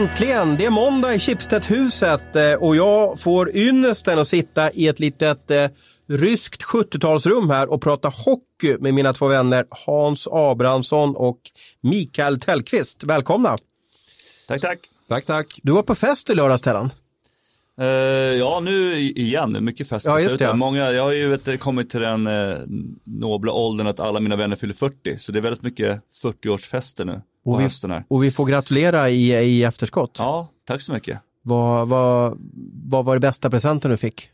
Äntligen! Det är måndag i Schibsted-huset eh, och jag får ynnesten att sitta i ett litet eh, ryskt 70-talsrum här och prata hockey med mina två vänner Hans Abrahamsson och Mikael Tellqvist. Välkomna! Tack, tack. Tack, tack. Du var på fest i lördags, Tellan. Uh, ja, nu igen, mycket fest ja, just det. Många, jag har ju vet, kommit till den eh, nobla åldern att alla mina vänner fyller 40, så det är väldigt mycket 40-årsfester nu på och vi, hösten här. Och vi får gratulera i, i efterskott. Ja, tack så mycket. Vad, vad, vad var det bästa presenten du fick?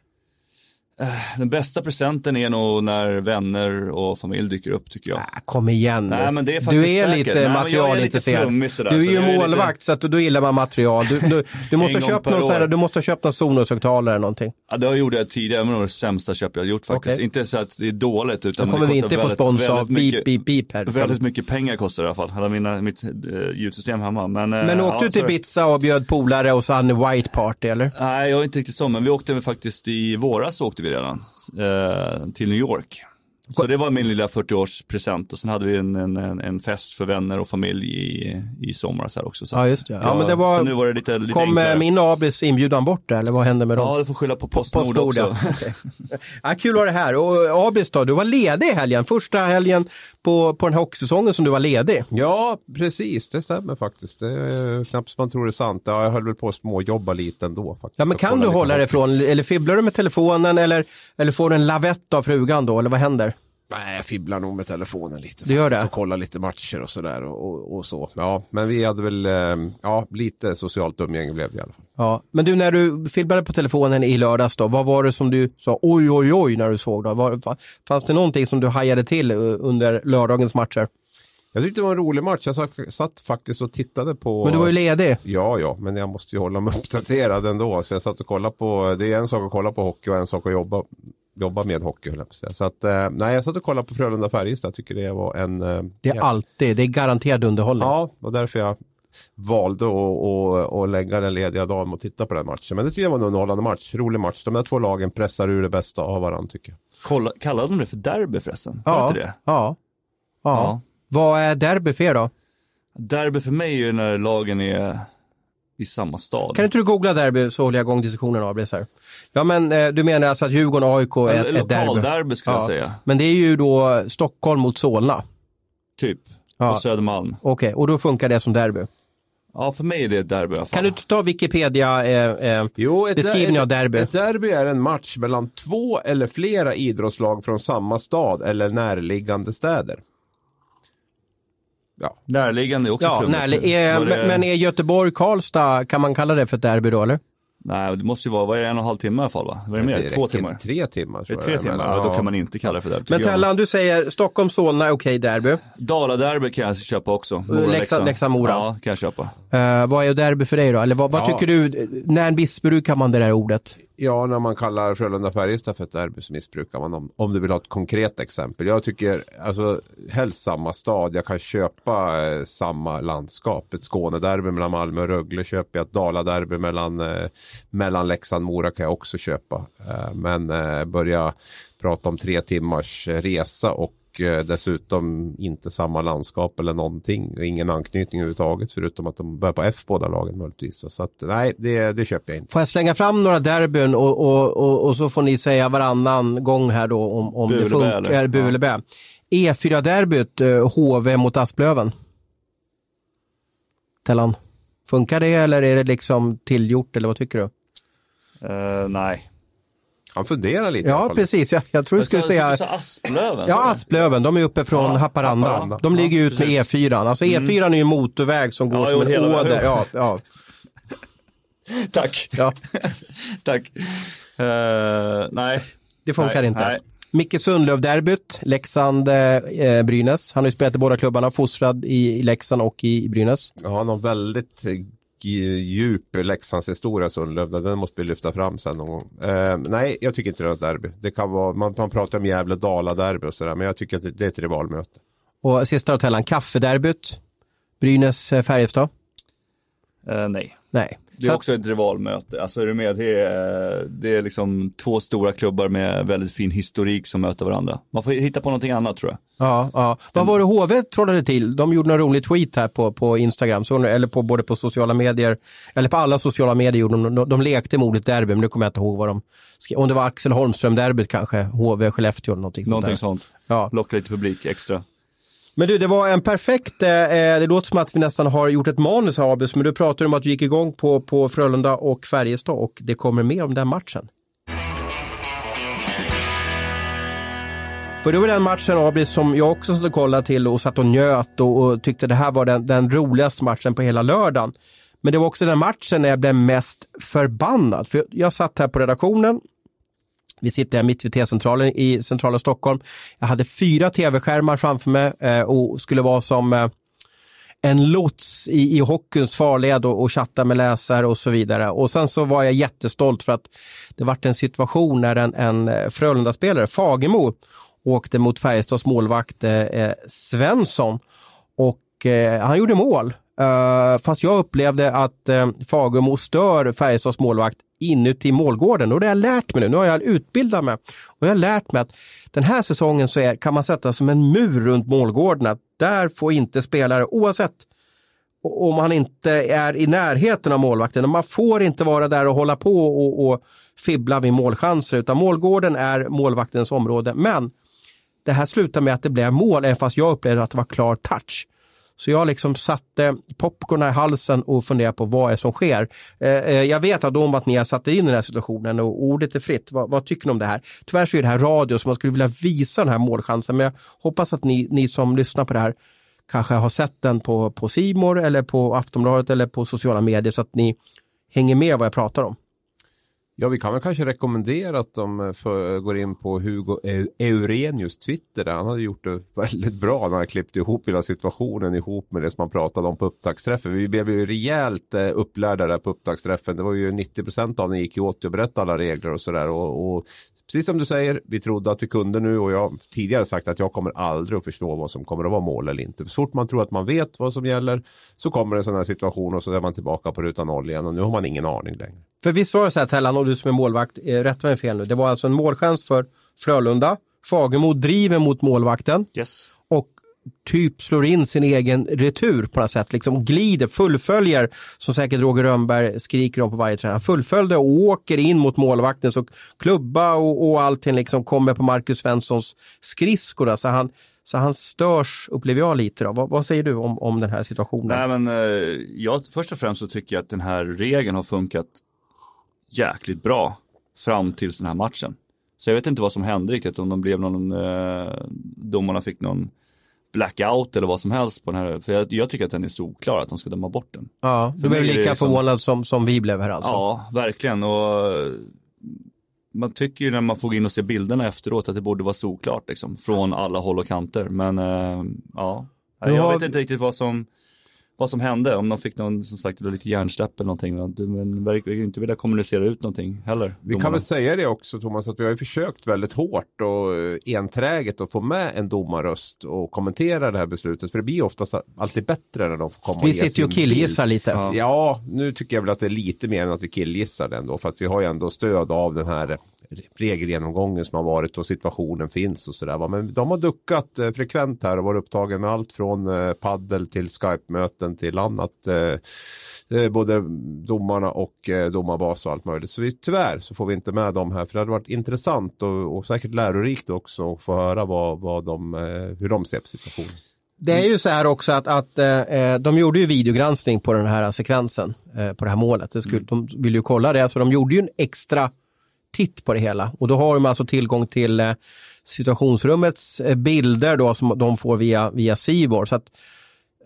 Eh, den bästa presenten är nog när vänner och familj dyker upp tycker jag. Äh, kom igen Nej, men det är Du är säkert. lite materialintresserad. Du är ju målvakt lite... så att då gillar man material. Du, du, du måste, ha köpt någon, här, du måste ha köpt någon Sonos-högtalare eller någonting. Ja, det gjorde jag tidigare, men det var det sämsta köp jag gjort faktiskt. Okay. Inte så att det är dåligt utan Då kommer det vi inte få spons av beep, beep, beep här. Väldigt mycket pengar kostar det i alla fall, hela mina, mitt uh, ljudsystem hemma. Men, uh, men åkte ja, du till Ibiza och bjöd polare och så hade ni white party eller? Nej, jag är inte riktigt så, men vi åkte faktiskt i våras åkte vi vi redan eh, till New York. Så det var min lilla 40-årspresent och sen hade vi en, en, en, fest för vänner och familj i, i somras här också. Så ja, just det. Ja, ja, men det var, nu var det lite, lite kom enklare. min Abris inbjudan bort eller vad hände med dem? Ja, du får skylla på Postnord, Postnord också. Ja. Okay. ja, kul att ha det här. Och Abris då, du var ledig i helgen. Första helgen på, på den här hockeysäsongen som du var ledig. Ja, precis. Det stämmer faktiskt. Det är knappt som man tror det är sant. Ja, jag höll väl på att småjobba lite ändå. Faktiskt. Ja, men kan du hålla dig ifrån, eller fibblar du med telefonen eller, eller får du en lavett av frugan då, eller vad händer? Nej, jag fibblar nog med telefonen lite. Du gör det? Och kollar lite matcher och sådär och, och, och, så. Ja, men vi hade väl, eh, ja, lite socialt umgänge blev det i alla fall. Ja, men du när du fibblade på telefonen i lördags då, vad var det som du sa oj, oj, oj när du såg då? Var, fanns det någonting som du hajade till eh, under lördagens matcher? Jag tyckte det var en rolig match. Jag satt, satt, faktiskt och tittade på... Men du var ju ledig. Ja, ja, men jag måste ju hålla mig uppdaterad ändå. Så jag satt och kollade på, det är en sak att kolla på hockey och en sak att jobba jobba med hockey. Så att, eh, nej, jag satt och kollade på Frölunda-Färjestad. Tycker det var en... Eh, det är ja. alltid, det är garanterad underhållning. Ja, och därför jag valde att lägga den lediga dagen och titta på den matchen. Men det tycker jag var en underhållande match, rolig match. De där två lagen pressar ur det bästa av varandra tycker jag. Kolla, kallade de det för derby förresten? Ja, inte det? Ja. ja. ja. Vad är derby för er då? Derby för mig är när lagen är i samma stad. Kan inte du googla derby så håller jag igång diskussionen av det här. Ja men eh, du menar alltså att Djurgården och AIK är ett, ett derby? Lokalderby skulle ja. jag säga. Men det är ju då Stockholm mot Solna. Typ, ja. på Södermalm. Okej, okay. och då funkar det som derby? Ja, för mig är det ett derby i alla fall. Kan du ta Wikipedia eh, eh, jo, ett beskrivning av derby? Ett derby är en match mellan två eller flera idrottslag från samma stad eller närliggande städer. Ja. Närliggande är också ja, närlig är, det... Men är Göteborg-Karlstad, kan man kalla det för ett derby då eller? Nej, det måste ju vara, vad är det, en och en halv timme i alla fall va? Vad är det mer? Två timmar? Tre timmar. Tror tre timmar, ja, då kan man inte kalla det för derby. Men Tellan, du säger Stockholm-Solna, okej okay, derby. Dala-derby kan jag köpa också. Leksand-Mora. Ja, kan jag köpa. Uh, vad är derby för dig då? Eller vad, vad ja. tycker du, när missbrukar man det där ordet? Ja, när man kallar Frölunda-Färjestad för ett derby så missbrukar man om, om du vill ha ett konkret exempel. Jag tycker, alltså helst samma stad. Jag kan köpa eh, samma landskap. Ett Skånederby mellan Malmö och Rögle köper jag. Ett Daladerby mellan, eh, mellan Leksand och Mora kan jag också köpa. Eh, men eh, börja prata om tre timmars eh, resa och Eh, dessutom inte samma landskap eller någonting. Ingen anknytning överhuvudtaget förutom att de börjar på F båda lagen möjligtvis. Så att, nej, det, det köper jag inte. Får jag slänga fram några derbyn och, och, och, och så får ni säga varannan gång här då om, om det funkar. Bu eller bä. E4-derbyt, HV eh, mot Asplöven. Tellan, funkar det eller är det liksom tillgjort eller vad tycker du? Uh, nej. Han funderar lite. Ja, precis. Jag, jag tror du skulle säga... Asplöven? Ja, Asplöven. De är uppe från ja, Haparanda. Haparanda. De ligger ja, ut med E4. Alltså E4 mm. är ju en motorväg som går ja, som en åder. Ja, ja. Tack. Ja. Tack. Uh, nej. Det funkar nej, inte. Nej. Micke Sundlöv-derbyt, Leksand-Brynäs. Eh, han har ju spelat i båda klubbarna, fostrad i, i Leksand och i, i Brynäs. Ja, han har väldigt Eh, djup Leksandshistoria Sundlöv. Den måste vi lyfta fram sen någon gång. Eh, nej, jag tycker inte det är ett derby. Det kan vara, man, man pratar om Gävle-Dala-derby och sådär, men jag tycker att det är ett rivalmöte. Och sista då, Tellan. kaffederbyt. Brynäs-Färjestad. Eh, Eh, nej. Nej. Det är också ett rivalmöte. Alltså är du med? Det är, det är liksom två stora klubbar med väldigt fin historik som möter varandra. Man får hitta på någonting annat tror jag. Ja, ja. Vad var det HV trollade till? De gjorde en rolig tweet här på, på Instagram, så, eller på, både på sociala medier, eller på alla sociala medier gjorde de, de, de lekte med ordet derby, men nu kommer jag inte ihåg vad de skrev. Om det var Axel Holmström-derbyt kanske, HV Skellefteå eller någonting, någonting sånt. sånt. Ja. Locka lite publik extra. Men du, det var en perfekt, eh, eh, det låter som att vi nästan har gjort ett manus här Abis, men du pratade om att du gick igång på, på Frölunda och Färjestad och det kommer mer om den matchen. För det var den matchen Abis som jag också satt och kollade till och satt och njöt och, och tyckte det här var den, den roligaste matchen på hela lördagen. Men det var också den matchen när jag blev mest förbannad. För jag, jag satt här på redaktionen vi sitter här mitt vid T-centralen i centrala Stockholm. Jag hade fyra tv-skärmar framför mig eh, och skulle vara som eh, en lots i, i hockeyns farled och, och chatta med läsare och så vidare. Och sen så var jag jättestolt för att det vart en situation när en, en eh, Frölunda-spelare, Fagemo, åkte mot Färjestads målvakt eh, eh Svensson och eh, han gjorde mål. Uh, fast jag upplevde att eh, uh, Fagemo stör Färjestads målvakt inuti målgården och det har jag lärt mig nu. Nu har jag utbildat mig och jag har lärt mig att den här säsongen så är, kan man sätta som en mur runt målgården att där får inte spelare, oavsett om man inte är i närheten av målvakten, man får inte vara där och hålla på och, och fibbla vid målchanser utan målgården är målvaktens område. Men det här slutar med att det blev mål, även fast jag upplevde att det var klar touch. Så jag liksom satte popcorn i halsen och funderade på vad är som sker. Eh, eh, jag vet att om att ni har satt in i den här situationen och ordet är fritt. Vad, vad, tycker ni om det här? Tyvärr så är det här radio så man skulle vilja visa den här målchansen men jag hoppas att ni, ni som lyssnar på det här kanske har sett den på, på More eller på Aftonbladet eller på sociala medier så att ni hänger med vad jag pratar om. Ja, vi kan väl kanske rekommendera att de eh, för, eh, går in på Hugo e-, Eurenius Twitter. Där. Han hade gjort det väldigt bra när han klippte ihop hela situationen ihop med det som man pratade om på upptaktsträffen. Vi blev ju rejält eh, upplärda där på upptaktsträffen. Det var ju 90 procent av den gick ju åt att berätta alla regler och sådär. Och, och precis som du säger, vi trodde att vi kunde nu och jag har tidigare sagt att jag kommer aldrig att förstå vad som kommer att vara mål eller inte. Så fort man tror att man vet vad som gäller så kommer en sån här situation och så är man tillbaka på ruta noll igen och nu har man ingen aning längre. För visst var det så här Tellan, och du som är målvakt, eh, rätta mig fel nu, det var alltså en målchans för Frölunda, Fagemo driver mot målvakten yes typ slår in sin egen retur på något sätt, liksom glider, fullföljer, som säkert Roger Rönnberg skriker om på varje träning. Han fullföljde och åker in mot målvakten så klubba och, och allting liksom kommer på Marcus Svenssons skridskor. Så han, så han störs, upplever jag lite. Då. Vad, vad säger du om, om den här situationen? Nej, men, eh, jag, först och främst så tycker jag att den här regeln har funkat jäkligt bra fram till den här matchen. Så jag vet inte vad som hände riktigt, om de blev någon, eh, domarna fick någon blackout eller vad som helst på den här. För jag, jag tycker att den är solklar att de ska döma bort den. Ja, du blev lika liksom, förvånad som, som vi blev här alltså. Ja, verkligen. Och man tycker ju när man får in och se bilderna efteråt att det borde vara solklart liksom, från alla håll och kanter. Men äh, ja, jag har... vet inte riktigt vad som vad som hände, om de fick någon, som sagt, lite hjärnsläpp eller någonting. Men verkar ju inte vilja kommunicera ut någonting heller. Vi domarna. kan väl säga det också Thomas, att vi har ju försökt väldigt hårt och eh, enträget att få med en domarröst och kommentera det här beslutet. För det blir oftast alltid bättre när de får komma Vi sitter ju och killgissar lite. Ja. ja, nu tycker jag väl att det är lite mer än att vi killgissar det ändå. För att vi har ju ändå stöd av den här regelgenomgången som har varit och situationen finns och sådär. Men de har duckat eh, frekvent här och varit upptagen med allt från eh, paddel till Skype-möten till annat. Eh, både domarna och domarbas och allt möjligt. Så vi, tyvärr så får vi inte med dem här för det hade varit intressant och, och säkert lärorikt också att få höra vad, vad de, hur de ser på situationen. Det är ju så här också att, att eh, de gjorde ju videogranskning på den här sekvensen, eh, på det här målet. Det skulle, mm. De ville ju kolla det, så de gjorde ju en extra titt på det hela. Och då har de alltså tillgång till eh, situationsrummets eh, bilder då som de får via, via Cibor. Så att,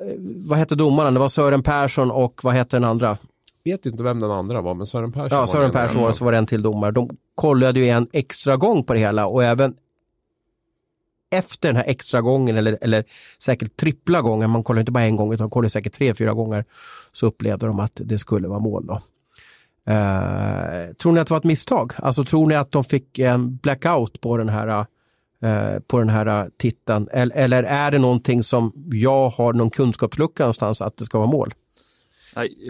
eh, vad hette domarna? Det var Sören Persson och vad hette den andra? vet inte vem den andra var, men Sören Persson Ja, Sören var Persson var så var det en till domare. De kollade ju en extra gång på det hela och även efter den här extra gången eller, eller säkert trippla gången, man kollar inte bara en gång utan kollar säkert tre, fyra gånger, så upplevde de att det skulle vara mål. Då. Eh, tror ni att det var ett misstag? Alltså tror ni att de fick en blackout på den här, eh, på den här titeln? Eller, eller är det någonting som jag har någon kunskapslucka någonstans att det ska vara mål?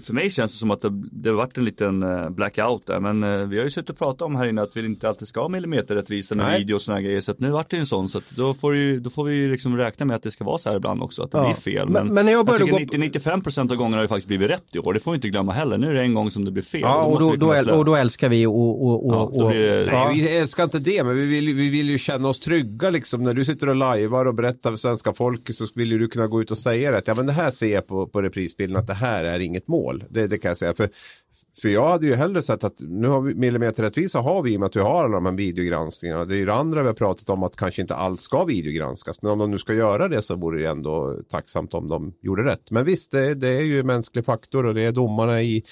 För mig känns det som att det, det har varit en liten eh, blackout där. Men eh, vi har ju suttit och pratat om här inne att vi inte alltid ska ha millimeterrättvisa med video och sådana grejer. Så att nu vart det en sån. Så att då, får ju, då får vi ju liksom räkna med att det ska vara så här ibland också. Att det Ja. blir fel. Men- Men, men när jag började tycker gå- 90-95% av gångerna har det faktiskt blivit rätt i år. Det får vi inte glömma heller. Nu är det en gång som det blir fel. Ja, och då, då, slä- och då älskar vi och, och, och, Ja, då och, det- ja. Nej, vi älskar inte det, men vi vill, ju- vi vill ju känna oss trygga liksom. När du sitter och lajvar och berättar för svenska folket så vill ju du kunna gå ut och säga det. Att, ja, men det här ser jag på, på reprisbilden att det här är inget mål. Det, det kan jag säga. För, för jag hade ju hellre sett att nu har vi millimeterrättvisa har vi i och med att vi har alla de här videogranskningarna. Det är ju det andra vi har pratat om att kanske inte allt ska videogranskas. Men om de nu ska göra det så vore det ändå tacksamt om de gjorde rätt. Men visst, det, det är ju mänsklig faktor och det är domarna i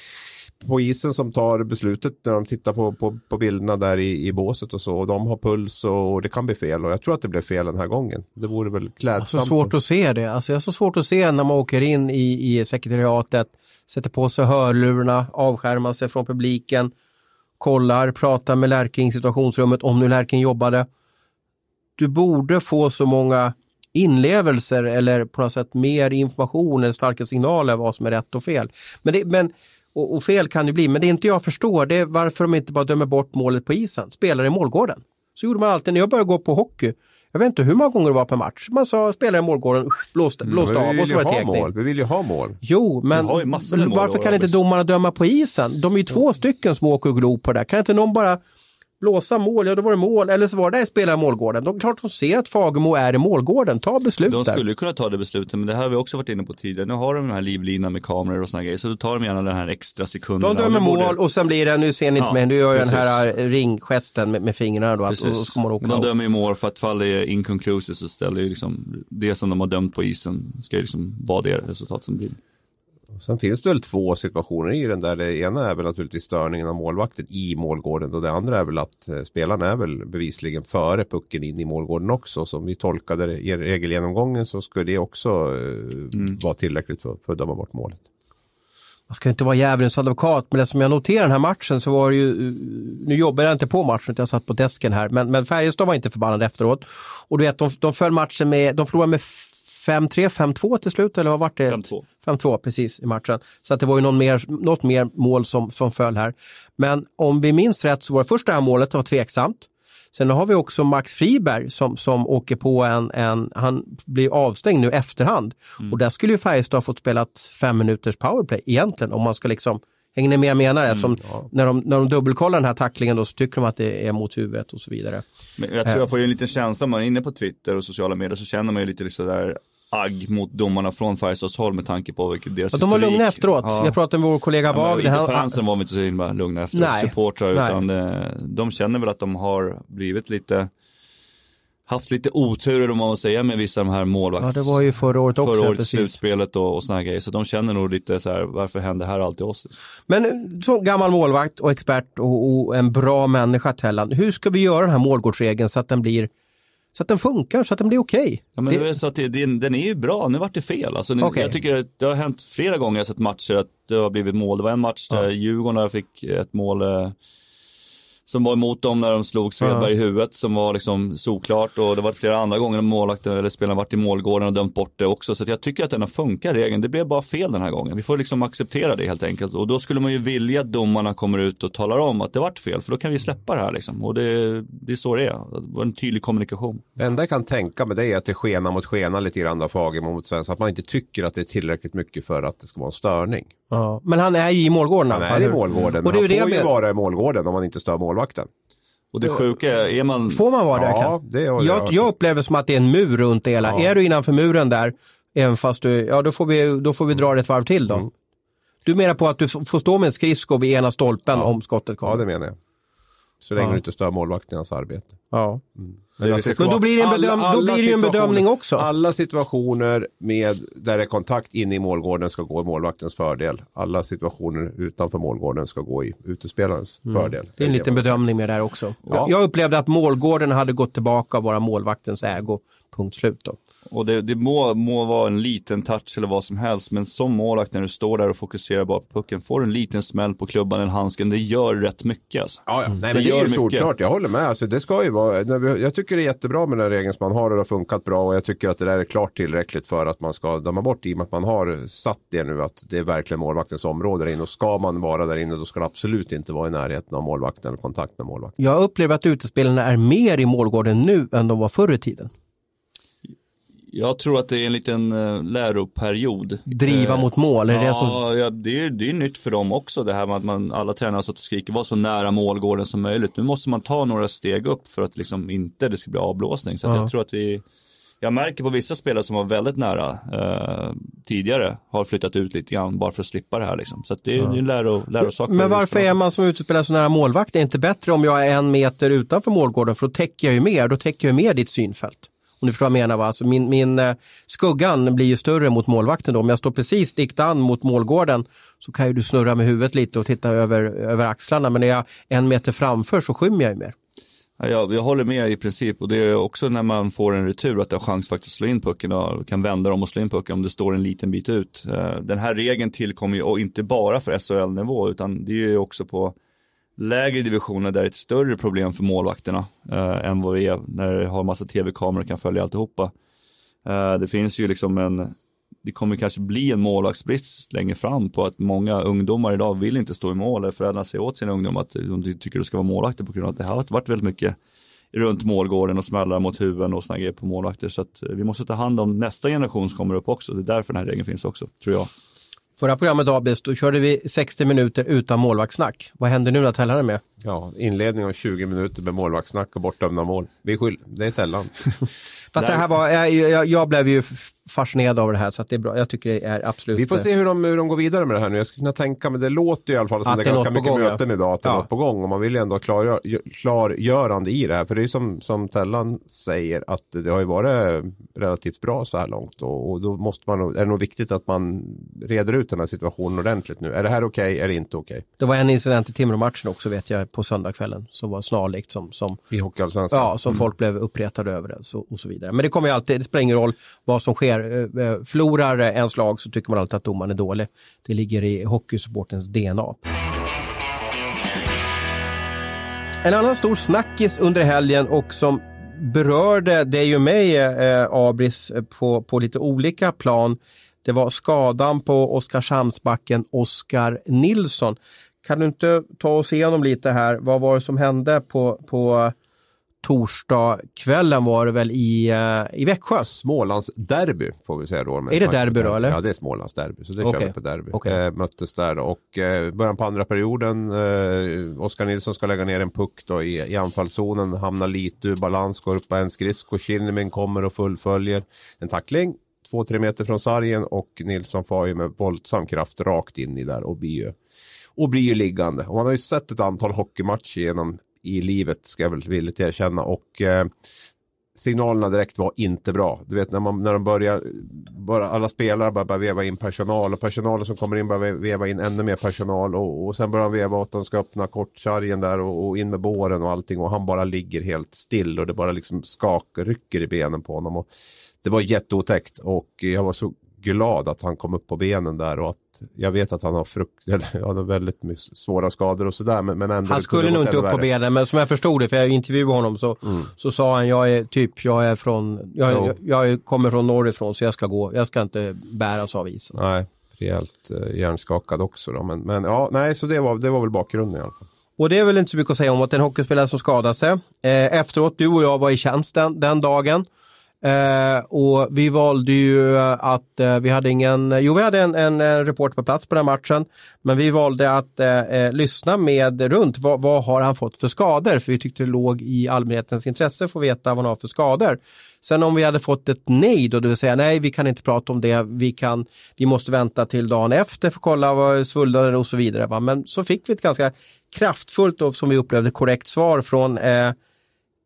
på isen som tar beslutet när de tittar på, på, på bilderna där i, i båset och så. Och de har puls och det kan bli fel. Och jag tror att det blev fel den här gången. Det vore väl Så alltså, svårt att se det. Alltså jag har så svårt att se när man åker in i, i sekretariatet, sätter på sig hörlurarna, avskärmar sig från publiken, kollar, pratar med Lärking i situationsrummet om nu Lärking jobbade. Du borde få så många inlevelser eller på något sätt mer information eller starka signaler vad som är rätt och fel. Men, det, men och, och fel kan det bli, men det inte jag förstår det är varför de inte bara dömer bort målet på isen, spelar i målgården. Så gjorde man alltid när jag började gå på hockey. Jag vet inte hur många gånger det var per match. Man sa spelare i målgården, blåste, blåste Mm, vi av och så var det mål. Vi vill ju ha mål. Jo, men mål varför i kan inte domarna döma på isen? De är ju två stycken som åker och glor på det där. Kan inte någon bara blåsa mål? Ja, då var det mål. Eller så var det spelare i målgården. De, klart de ser att Fagemo är i målgården. Ta beslut De skulle ju kunna ta det beslutet, men det här har vi också varit inne på tidigare. Nu har de den här livlinan med kameror och sådana grejer, så då tar de gärna den här extra sekunderna. De dömer Och nu borde- mål och sen blir det, nu ser ni inte Ja, mig, nu gör jag den här ringgesten med, med fingrarna då. Att, och åka de dömer ju mål för att fall är inconclusive så ställer ju liksom det som de har dömt på isen ska ju liksom vara det resultat som blir. Sen finns det väl två situationer i den där. Det ena är väl naturligtvis störningen av målvakten i målgården och det andra är väl att eh, spelaren är väl bevisligen före pucken in i målgården också. Som vi tolkade i regelgenomgången så skulle det också eh, vara tillräckligt för, för att döma bort målet. Man ska inte vara djävulens advokat, men det som jag noterade den här matchen så var det ju, uh, nu jobbar jag inte på matchen, jag satt på desken här, men, men Färjestad var inte förbannad efteråt. Och du vet, de, de föll matchen med, de förlorade med 5-3, 5-2 till slut, eller vad var det? 5-2. 5-2 precis i matchen. Så att det var ju någon mer, något mer mål som, som föll här. Men om vi minns rätt så var det första här målet var tveksamt. Sen har vi också Max Friberg som, som åker på en, en, han blir avstängd nu efterhand. Och där skulle ju Färjestad ha fått spela fem minuters powerplay egentligen om man ska liksom, hänger ni med jag menar? Eftersom när, de, när de dubbelkollar den här tacklingen då så tycker de att det är mot huvudet och så vidare. Men jag tror jag får ju en liten känsla, om man är inne på Twitter och sociala medier så känner man ju lite sådär agg mot domarna från Färjestads håll med tanke på vilket deras Ja, de var lugna efteråt. Ja. Jag pratade med vår kollega Ja, Wagner. Han- fansen var vi inte så himla lugna efter, Nej. supportrar, Nej. utan eh, de känner väl att de har blivit lite, haft lite otur om man säga med vissa av de här målvakts... Ja, det var ju förra året också. förra årets precis. slutspelet och, och här grejer. Så de känner nog lite så här, varför händer här alltid oss? Men eh, som gammal målvakt och expert och, och en bra människa Tellan, hur ska vi göra den här målgårdsregeln så att den blir så att den funkar, så att den blir okej? Ja, men det... Det- är så att det, det, den är ju bra, nu vart det fel. Alltså, nu- Okej. Jag tycker att det har hänt flera gånger jag sett matcher att det har blivit mål. Det var en match där Ja. Djurgården fick ett mål eh, som var emot dem när de slog Svedberg i huvudet som var liksom såklart och det var flera andra gånger målvakten eller spelaren varit i målgården och dömt bort det också. Så jag tycker att den har funkat regeln. Det blev bara fel den här gången. Vi får liksom acceptera det helt enkelt. Och då skulle man ju vilja att domarna kommer ut och talar om att det vart fel för då kan vi släppa det här liksom. Och det, det är så det är. Det var en tydlig kommunikation. Det enda jag kan tänka mig det är att det skenar mot skena lite grann av Fagemo mot Svensson. Att man inte tycker att det är tillräckligt mycket för att det ska vara en störning. Ja. Men han är ju i målgården. Han är i målgården, Och men det är ju han det får ju med- vara i målgården om man inte stör målvakten. Och det sjuka är, man... Får man vara det Ja, det jag, jag- jag upplever som att det är en mur runt det hela. Ja. Är du innanför muren där, även fast du, ja då får vi, då får vi dra det ett varv till då. Mm. Du menar på att du får stå med en skridsko vid ena stolpen om skottet kommer? Ja, det menar jag. Så länge Ja. du inte stör målvakten i hans arbete. Ja. Att Men ska då blir det en alla- bedöm- då alla blir det en bedömning också. Alla situationer med, där det är kontakt inne i målgården ska gå i målvaktens fördel. Alla situationer utanför målgården ska gå i utespelarens fördel. Mm. Det är en liten bedömning med där också. Ja. Jag, jag upplevde att målgården hade gått tillbaka och vara målvaktens ägo. Punkt slut då. Och det, det må, må vara en liten touch eller vad som helst, men som målvakt när du står där och fokuserar bara på pucken, får du en liten smäll på klubban eller handsken, det gör rätt mycket. Alltså. Ja, ja. Nej, men det, det är ju solklart, jag håller med. Alltså, det ska ju vara, jag tycker det är jättebra med den regeln som man har och det har funkat bra och jag tycker att det där är klart tillräckligt för att man ska döma bort i och med att man har satt det nu att det är verkligen målvaktens område där inne och ska man vara där inne då ska det absolut inte vara i närheten av målvakten eller kontakt med målvakten. Jag upplever att utespelarna är mer i målgården nu än de var förr i tiden. Jag tror att det är en liten uh, läroperiod. Driva uh, mot mål, är ja, det som... Ja, det är, det är nytt för dem också det här med att man, alla tränare stått och skriker var så nära målgården som möjligt. Nu måste man ta några steg upp för att liksom inte det ska bli avblåsning. Så ja. jag tror att vi, jag märker på vissa spelare som var väldigt nära uh, tidigare har flyttat ut lite grann bara för att slippa det här liksom. Så det är ja. en läro, lärosak. Men varför är man som utespelare så nära målvakt? Det är inte bättre om jag är en meter utanför målgården för då täcker jag ju mer, då täcker jag mer ditt synfält. Om du förstår vad jag menar. Va? Alltså min, min eh, skuggan blir ju större mot målvakten då. Om jag står precis dikt an mot målgården så kan ju du snurra med huvudet lite och titta över, över axlarna. Men är jag en meter framför så skymmer jag ju mer. jag, jag håller med i princip och det är också när man får en retur att det har chans faktiskt att slå in pucken och kan vända dem och slå in pucken om det står en liten bit ut. Eh, den här regeln tillkommer ju inte bara för SHL-nivå utan det är ju också på lägre divisioner där det är ett större problem för målvakterna eh, än vad det är när det har massa tv-kameror och kan följa alltihopa. Eh, det finns ju liksom en, det kommer kanske bli en målvaktsbrist längre fram på att många ungdomar idag vill inte stå i mål eller föräldrarna säger åt sina ungdomar att de tycker det ska vara målvakter på grund av att det har varit väldigt mycket runt målgården och smällar mot huvuden och sådana grejer på målvakter. Så att vi måste ta hand om nästa generation som kommer upp också. Det är därför den här regeln finns också, tror jag. Förra programmet Abis, då körde vi 60 minuter utan målvaktssnack. Vad händer nu när Tellan är med? Ja, inledning av 20 minuter med målvaktssnack och bortdömda mål. Vi skyll, det är Tellan. Fast det här var, jag, jag, blev ju fascinerad av det här så det är bra. Jag tycker det är absolut. Vi får se hur de, hur de går vidare med det här nu. Jag skulle kunna tänka mig, det låter ju i alla fall som att det är ganska mycket gång, möten ja. idag, att det är ja. något på gång. Och man vill ju ändå ha klargör, klargörande i det här. För det är ju som, som Tellan säger att det har ju varit relativt bra så här långt. Och, och då måste man, är det nog viktigt att man reder ut den här situationen ordentligt nu. Är det här okej, okay, är det inte okej? Okay? Det var en incident i Timrå-matchen också vet jag på söndagskvällen som var snarlikt som, som, I Hockeyallsvenskan? Ja, som mm. folk blev uppretade över det så, och så vidare. Men det kommer ju alltid, det spelar ingen roll vad som sker. Eh, eh, förlorar ens lag så tycker man alltid att domaren är dålig. Det ligger i hockeysupportens DNA. En annan stor snackis under helgen och som berörde dig och mig, eh, Abris, på, på lite olika plan. Det var skadan på Oskarshamnsbacken Oskar Nilsson. Kan du inte ta oss igenom lite här? Vad var det som hände på, på torsdagskvällen var det väl i, uh, i Växjö. Smålands derby får vi säga då. Är det derby då eller? Ja det är Smålands derby så det okay. kör vi på derby. Okay. Eh, möttes där och eh, början på andra perioden eh, Oskar Nilsson ska lägga ner en puck då i, i anfallszonen, hamnar lite ur balans, går upp på en skridsko, Kinnimin kommer och fullföljer en tackling två, tre meter från sargen och Nilsson får ju med våldsam kraft rakt in i där och blir ju och blir ju liggande. Och man har ju sett ett antal hockeymatcher genom i livet ska jag väl villigt erkänna och eh, signalerna direkt var inte bra. Du vet när, man, när de börjar, bara, alla spelare börjar, börjar veva in personal och personalen som kommer in börjar veva in ännu mer personal och, och sen börjar de veva att de ska öppna kortsargen där och, och, in med båren och allting och han bara ligger helt still och det bara liksom skakar, rycker i benen på honom. Och det var jätteotäckt och jag var så glad att han kom upp på benen där och att jag vet att han har, frukt, eller, han har väldigt svåra skador och sådär. Men, men ändå han skulle nog inte upp på benen men som jag förstod det, för jag intervjuade honom så, mm. så sa han jag är typ, jag är från, jag, jag, jag kommer från norrifrån så jag ska gå, jag ska inte bäras av isen. Nej, rejält eh, hjärnskakad också då. Men, men ja, nej så det var, det var väl bakgrunden i alla fall. Och det är väl inte så mycket att säga om att en hockeyspelare som skadade sig. Eh, efteråt, du och jag var i tjänst den, den dagen. Eh, och vi valde ju att eh, vi hade ingen, jo vi hade en, en, en reporter på plats på den matchen, men vi valde att eh, eh, lyssna med runt vad, vad, har han fått för skador? För vi tyckte det låg i allmänhetens intresse att få veta vad han har för skador. Sen om vi hade fått ett nej då, det vill säga nej vi kan inte prata om det, vi, kan, vi måste vänta till dagen efter för att kolla vad svullnaden och så vidare. Va? Men så fick vi ett ganska kraftfullt och som vi upplevde korrekt svar från eh,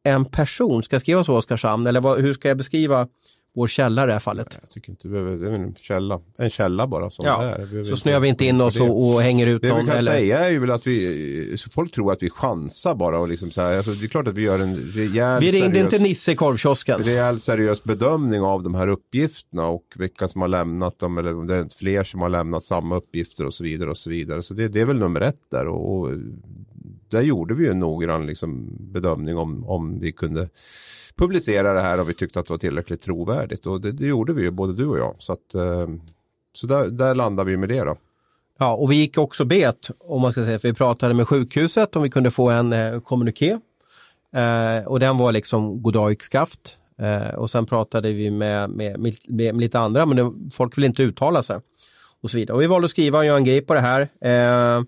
en person, ska jag skriva så Oskarshamn eller vad, hur ska jag beskriva vår källare i det här fallet. Jag tycker inte du behöver, en källa, en källa bara som Ja, det är. Det behöver Så snöar vi inte in oss och, och hänger ut Det vi någon. kan Eller... säga är ju väl att vi, folk tror att vi chansar bara och liksom så här, alltså det är klart att vi gör en rejäl Vi ringde seriös, inte Nisse i korvkiosken. rejäl seriös bedömning av de här uppgifterna och vilka som har lämnat dem eller om det är fler som har lämnat samma uppgifter och så vidare och så vidare. Så det, det är väl nummer ett där och, och där gjorde vi ju en noggrann liksom, bedömning om, om vi kunde publicera det här och vi tyckte att det var tillräckligt trovärdigt och det, det gjorde vi ju både du och jag. Så, att, eh, så där, där landade vi med det då. Ja, och vi gick också bet, om man ska säga, för vi pratade med sjukhuset om vi kunde få en eh, kommuniké. Eh, och den var liksom goddag yxskaft. Eh, och sen pratade vi med, med, med, med lite andra, men det, folk vill inte uttala sig. Och så vidare. Och vi valde att skriva och göra en grej på det här. Eh,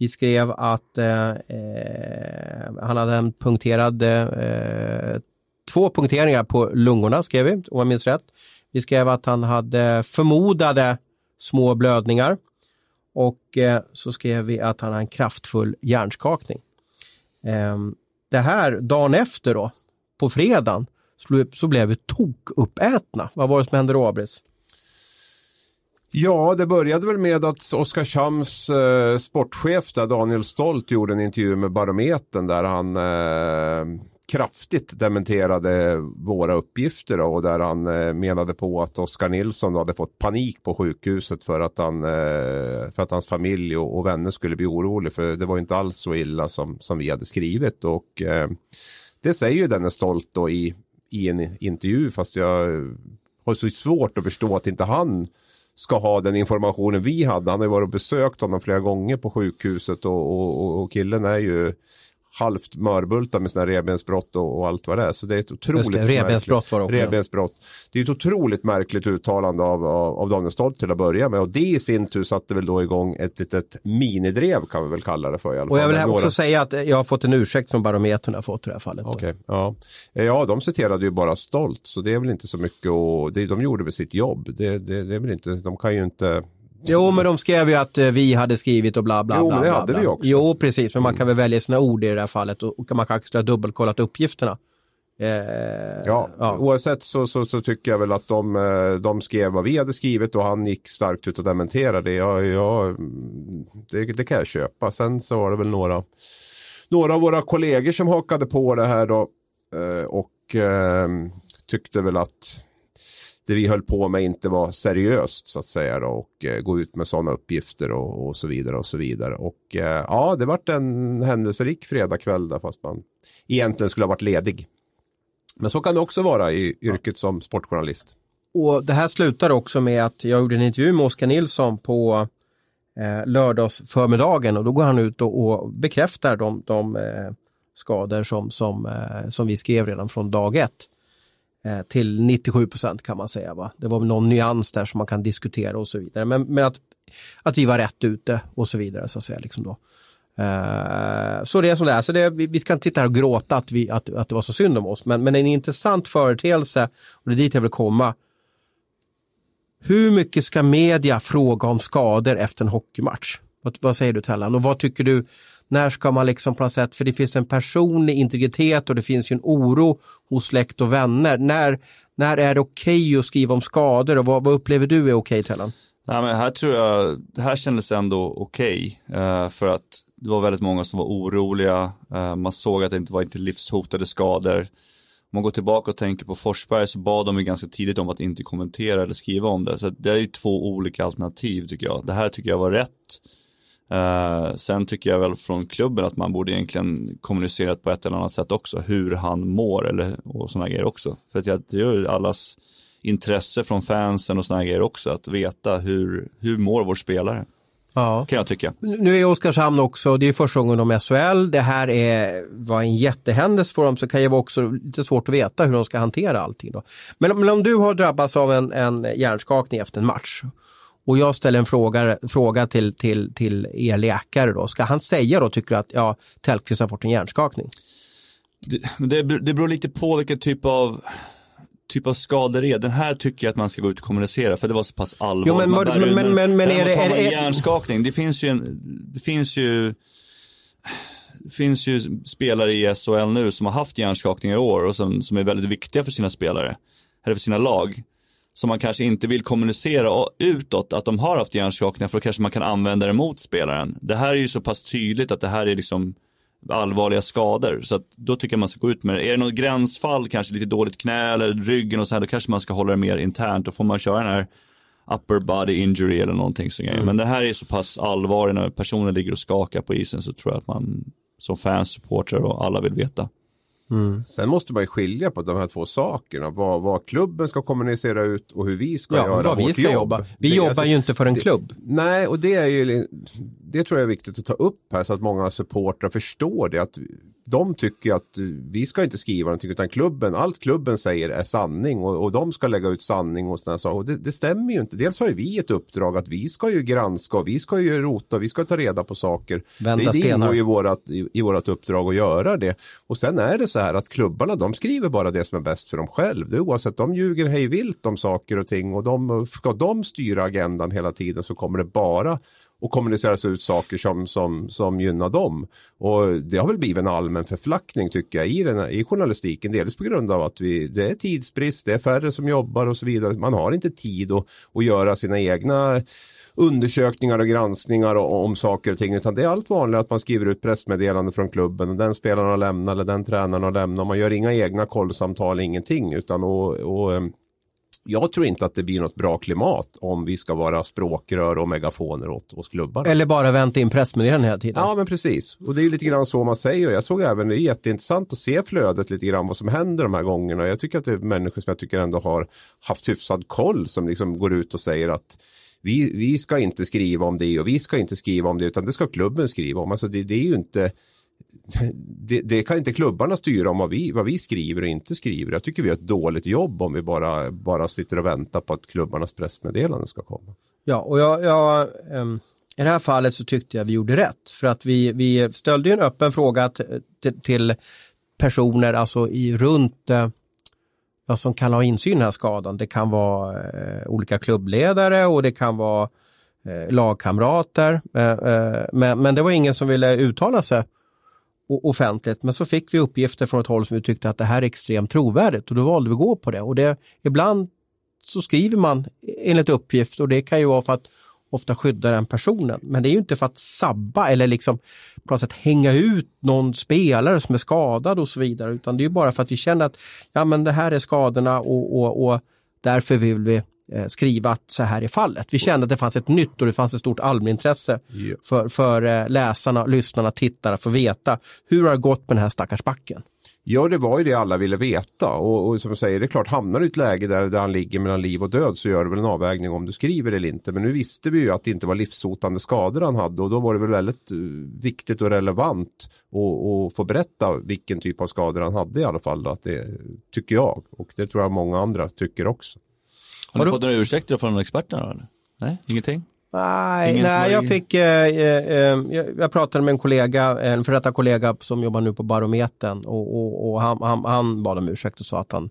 vi skrev att eh, eh, han hade en punkterad, eh, två punkteringar på lungorna skrev vi, om jag minns rätt. Vi skrev att han hade förmodade små blödningar. Och eh, så skrev vi att han har en kraftfull hjärnskakning. Ehm, det här dagen efter då, på fredagen, så blev vi tokuppätna. Vad var det som hände då, Abris? Ja, det började väl med att Oskarshamns eh, sportchef där, Daniel Stolt gjorde en intervju med Barometern där han eh, kraftigt dementerade våra uppgifter då, och där han eh, menade på att Oskar Nilsson hade fått panik på sjukhuset för att, han, eh, för att hans familj och, och vänner skulle bli oroliga för det var inte alls så illa som, som vi hade skrivit och eh, det säger ju denne Stolt då i, i en intervju fast jag har så svårt att förstå att inte han ska ha den informationen vi hade. Han har ju varit och besökt honom flera gånger på sjukhuset och, och, och, killen är ju halvt mörbultad med sina revbensbrott och, och allt vad det är. Så det är ett otroligt det, revbensbrott var det också. Revbensbrott. Det är ett otroligt märkligt uttalande av, av, av Daniel Stolt till att börja med och det i sin tur satte väl då igång ett litet minidrev kan vi väl kalla det för i alla fall. Och jag vill Där också några- säga att jag har fått en ursäkt från Barometern har fått i det här fallet. Okej, ja. Ja, de citerade ju bara stolt så det är väl inte så mycket och det, de gjorde väl sitt jobb. Det, det, det är väl inte, de kan ju inte Jo, men de skrev ju att eh, vi hade skrivit och bla bla Jo, bla. men det hade bla. vi också. Jo, precis, men man kan väl välja sina ord i det här fallet och, och man kanske ha dubbelkollat uppgifterna. Eh, Ja, ja. oavsett så, så, så tycker jag väl att de, eh, de skrev vad vi hade skrivit och han gick starkt ut och dementerade. Jag, jag, det, det kan jag köpa. Sen så var det väl några, några av våra kollegor som hakade på det här då eh, och eh, tyckte väl att det vi höll på med inte var seriöst så att säga då, och eh, gå ut med sådana uppgifter och, och så vidare och så vidare. Och eh, ja, det vart en händelserik fredagkväll där fast man egentligen skulle ha varit ledig. Men så kan det också vara i yrket som sportjournalist. Och det här slutar också med att jag gjorde en intervju med Oskar Nilsson på eh, lördagsförmiddagen och då går han ut och, och bekräftar de, de eh, skador som, som, eh, som vi skrev redan från dag ett. Eh, till 97 procent kan man säga. Va? Det var någon nyans där som man kan diskutera och så vidare. Men, men att, att vi var rätt ute och så vidare. så att säga. Liksom då. Eh, så det är som det är. Så det, vi, vi ska inte sitta här och gråta att, vi, att, att det var så synd om oss. Men, men en intressant företeelse, och det är dit jag vill komma. Hur mycket ska media fråga om skador efter en hockeymatch? Vad, vad säger du Tellan? Och vad tycker du? När ska man liksom på något sätt, för det finns en personlig integritet och det finns ju en oro hos släkt och vänner. När, när är det okej att skriva om skador och vad, vad upplever du är okej Tellan? Nej, men här tror jag, det här kändes ändå okej. okay, för att det var väldigt många som var oroliga. Eh, man såg att det inte var inte livshotade skador. Om man går tillbaka och tänker på Forsberg så bad de ju ganska tidigt om att inte kommentera eller skriva om det. Så det är ju två olika alternativ tycker jag. Det här tycker jag var rätt. Eh, sen tycker jag väl från klubben att man borde egentligen kommunicerat på ett eller annat sätt också hur han mår eller, och sådana grejer också. För att jag, ju allas intresse från fansen och sådana grejer också att veta hur, hur mår vår spelare. Ja. Kan jag tycka. Nu är Oskarshamn också, det är första gången de är SHL. Det här är, var en jättehändelse för dem så kan det vara också lite svårt att veta hur de ska hantera allting. Då. Men, men om du har drabbats av en, en hjärnskakning efter en match och jag ställer en fråga, fråga till, till, till er läkare då, ska han säga då tycker du att ja, Tellqvist har fått en hjärnskakning? Det, men det, det beror lite på vilken typ av typ av skador är. Den här tycker jag att man ska gå ut och kommunicera för det var så pass allvarligt. Jo, men Man bär ut- men- men- men är det- är det- hjärnskakning, det finns ju en, det finns ju det finns ju spelare i SHL nu som har haft hjärnskakningar i år och som, som är väldigt viktiga för sina spelare. eller för sina lag, som man kanske inte vill kommunicera utåt att de har haft hjärnskakningar för då kanske man kan använda det mot spelaren. Det här är ju så pass tydligt att det här är liksom allvarliga skador. Så att då tycker jag man ska gå ut med det. Är det något gränsfall, kanske lite dåligt knä eller ryggen och så här, då kanske man ska hålla det mer internt. Då får man köra den här upper body injury eller någonting sånt. Mm. Men det här är så pass allvarligt när personen ligger och skakar på isen så tror jag att man som fans, supportrar och alla vill veta. Mm. Sen måste man ju skilja på de här två sakerna. Vad, vad klubben ska kommunicera ut och hur vi ska ja, göra vårt vi ska jobb. Jobba. Vi det, jobbar alltså, ju inte för en det, klubb. Nej, och det är ju det tror jag är viktigt att ta upp här så att många supportrar förstår det. Att de tycker att vi ska inte skriva någonting utan klubben, allt klubben säger är sanning och, och de ska lägga ut sanning och sådana saker. Och det, det, stämmer ju inte. Dels har ju vi ett uppdrag att vi ska ju granska och vi ska ju rota, vi ska ta reda på saker. Vända det, ingår ju vårat, i, i vårat uppdrag att göra det. Och sen är det så här att klubbarna de skriver bara det som är bäst för dem själv. Det oavsett, de ljuger hej vilt om saker och ting och de, ska de styra agendan hela tiden så kommer det bara och kommuniceras ut saker som, som, som gynnar dem. Och det har väl blivit en allmän förflackning tycker jag i, den här, i journalistiken. Dels på grund av att vi, det är tidsbrist, det är färre som jobbar och så vidare. Man har inte tid att, att göra sina egna undersökningar och granskningar om saker och ting. Utan det är allt vanligare att man skriver ut pressmeddelande från klubben och den spelaren har lämnat eller den tränaren har lämnat. Man gör inga egna kollsamtal, ingenting. Utan och, och ehm, jag tror inte att det blir något bra klimat om vi ska vara språkrör och megafoner åt, åt klubbarna. Eller bara vänta in pressmeddelanden hela tiden. Ja men precis. Och det är lite grann så man säger. Jag såg även, det är jätteintressant att se flödet lite grann vad som händer de här gångerna. Jag tycker att det är människor som jag tycker ändå har haft hyfsad koll som liksom går ut och säger att vi, vi ska inte skriva om det och vi ska inte skriva om det utan det ska klubben skriva om. Alltså det, det är ju inte det, det, kan inte klubbarna styra om vad vi, vad vi skriver och inte skriver. Jag tycker vi har ett dåligt jobb om vi bara, bara sitter och väntar på att klubbarnas pressmeddelande ska komma. Ja, och jag, jag ähm, i det här fallet så tyckte jag vi gjorde rätt. För att vi, vi ställde en öppen fråga till, till personer alltså i runt äh, ja, som kan ha insyn i den här skadan. Det kan vara äh, olika klubbledare och det kan vara äh, lagkamrater. men, men det var ingen som ville uttala sig offentligt. Men så fick vi uppgifter från ett håll som vi tyckte att det här är extremt trovärdigt och då valde vi att gå på det. Och det, ibland så skriver man enligt uppgift och det kan ju vara för att ofta skydda den personen. Men det är ju inte för att sabba eller liksom på något sätt hänga ut någon spelare som är skadad och så vidare. Utan det är bara för att vi känner att ja, men det här är skadorna och, och, och därför vill vi skriva att så här är fallet. Vi kände att det fanns ett nytt och det fanns ett stort allmänintresse yeah. för, för eh, läsarna, lyssnarna, tittarna att få veta hur det har gått med den här stackars backen. Ja, det var ju det alla ville veta och, och som jag säger, det är klart, hamnar du i ett läge där, där han ligger mellan liv och död så gör du väl en avvägning om du skriver eller inte. Men nu visste vi ju att det inte var livshotande skador han hade och då var det väl väldigt uh, viktigt och relevant att få berätta vilken typ av skador han hade i alla fall. Att det tycker jag och det tror jag många andra tycker också. Har du fått några ursäkter från experterna? Eller? Nej, ingenting? Nej, nej jag fick, eh, eh, jag, jag, pratade med en kollega, en för detta kollega som jobbar nu på Barometern och, och, och han, han, han, bad om ursäkt och sa att han,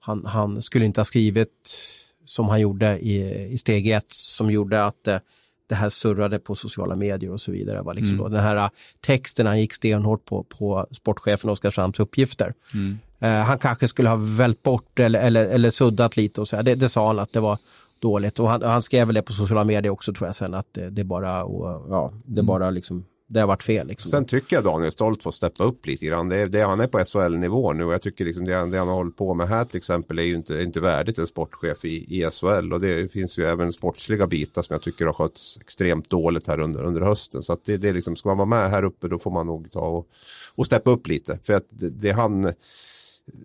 han, han skulle inte ha skrivit som han gjorde i, i steg ett som gjorde att eh, det här surrade på sociala medier och så vidare. Var liksom mm. Den här eh, texten, han gick stenhårt på, på sportchefen Oskarshamns uppgifter. Mm. Eh, han kanske skulle ha vält bort eller, eller, eller suddat lite och så. Det, det sa han att det var dåligt och han, han skrev väl det på sociala medier också tror jag sen att det, det bara, och, ja, det mm. bara liksom det har varit fel. Liksom. Sen tycker jag Daniel Stolt får steppa upp lite grann. Det, det, han är på SHL-nivå nu och jag tycker liksom det, det han har hållit på med här till exempel är ju inte, inte värdigt en sportchef i, i SHL. Och det finns ju även sportsliga bitar som jag tycker har skötts extremt dåligt här under, under hösten. Så att det, det liksom, ska man vara med här uppe då får man nog ta och, och steppa upp lite. För att det, det han